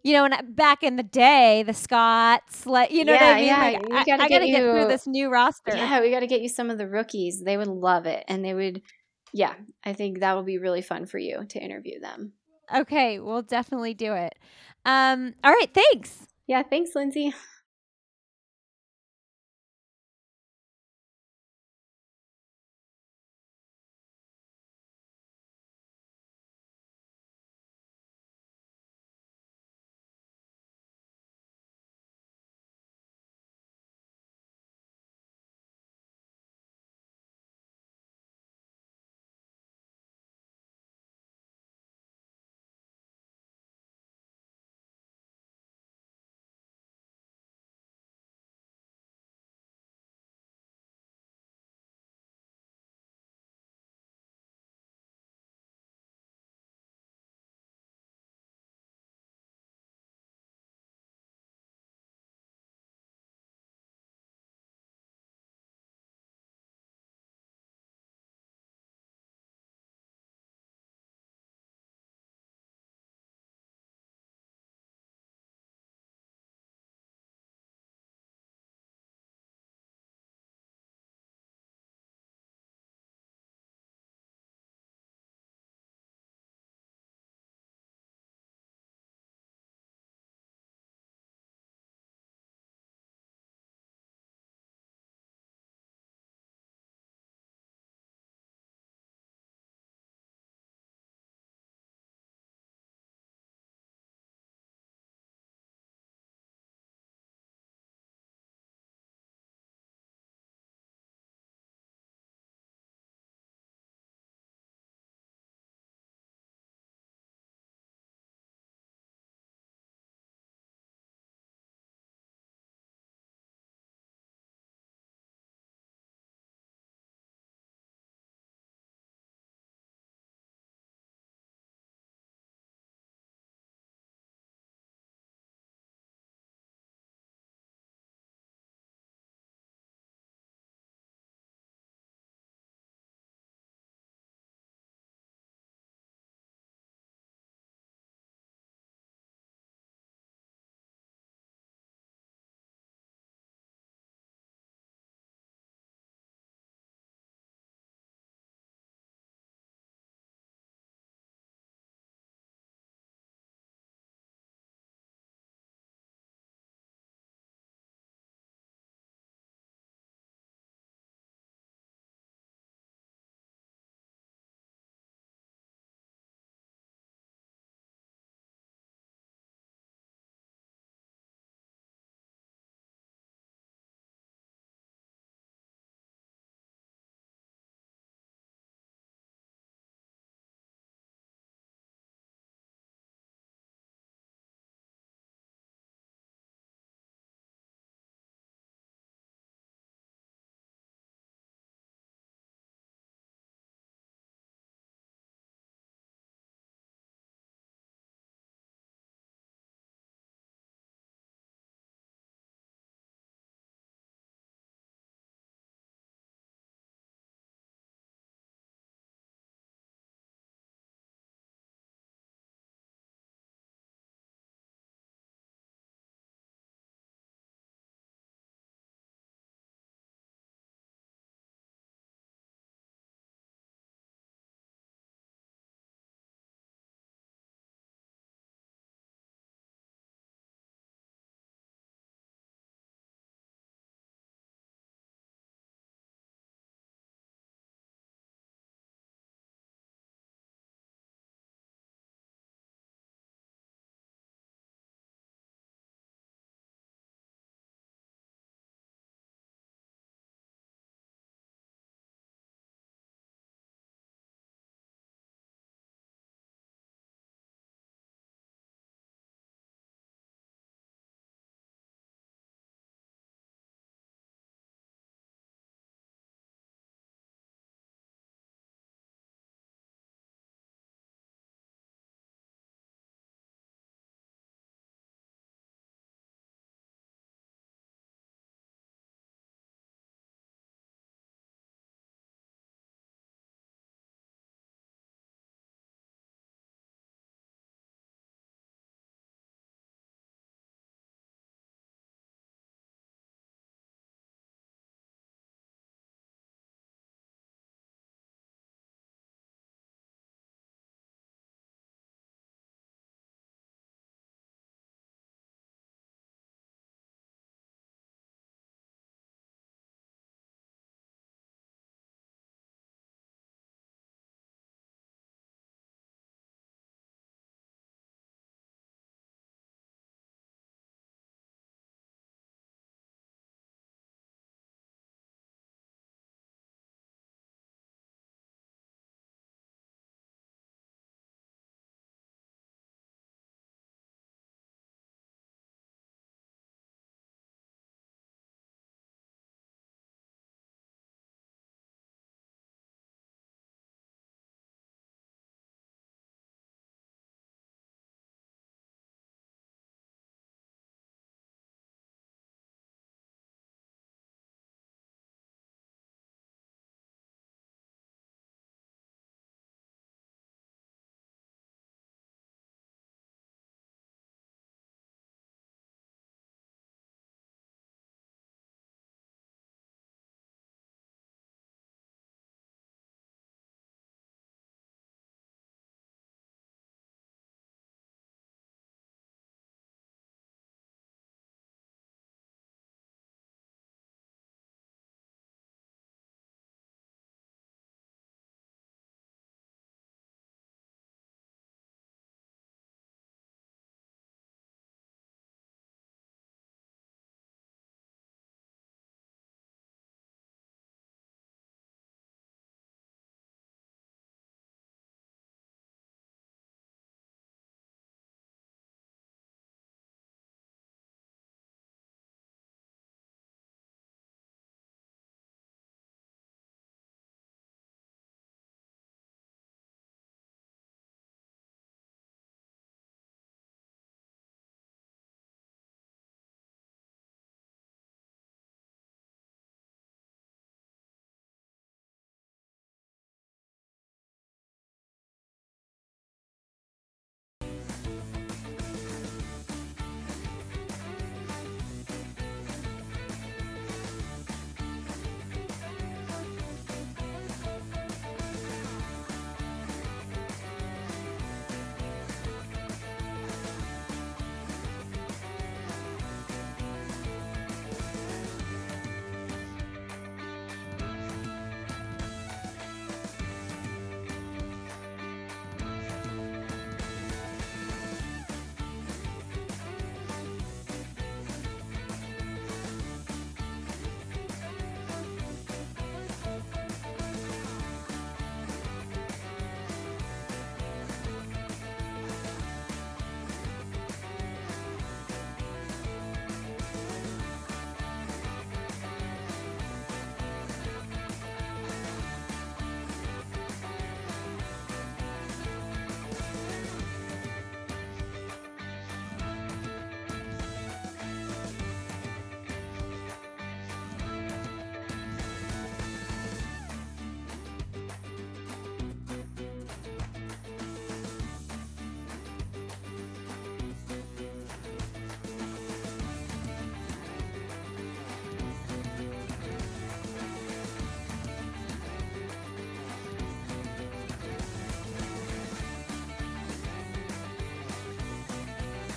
Speaker 1: you know, and back in the day, the Scotts, like you know
Speaker 2: yeah,
Speaker 1: what I mean.
Speaker 2: Yeah,
Speaker 1: like, I, I got to get through this new roster.
Speaker 2: Yeah, we got to get you some of the rookies. They would love it, and they would. Yeah, I think that will be really fun for you to interview them.
Speaker 1: Okay, we'll definitely do it. Um, all right, thanks.
Speaker 2: Yeah, thanks, Lindsey.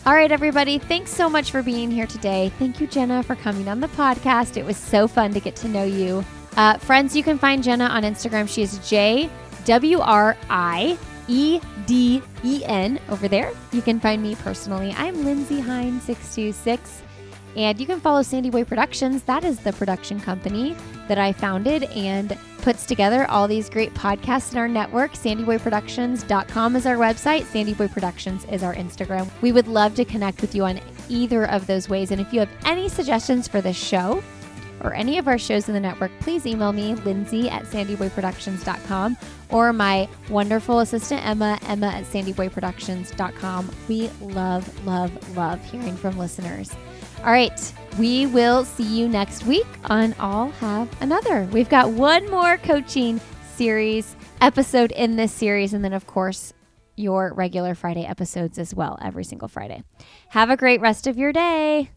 Speaker 1: All right, everybody. Thanks so much for being here today. Thank you, Jenna, for coming on the podcast. It was so fun to get to know you. Uh, friends, you can find Jenna on Instagram. She is J W R I E D E N over there. You can find me personally. I'm Lindsey Hein 626. And you can follow Sandy Boy Productions. That is the production company that I founded and puts together all these great podcasts in our network. SandyBoyProductions.com is our website. Sandy Boy Productions is our Instagram. We would love to connect with you on either of those ways. And if you have any suggestions for this show, or any of our shows in the network, please email me, Lindsey at sandyboyproductions.com, or my wonderful assistant, Emma, Emma at sandyboyproductions.com. We love, love, love hearing from listeners. All right, we will see you next week on I'll Have Another. We've got one more coaching series episode in this series, and then, of course, your regular Friday episodes as well, every single Friday. Have a great rest of your day.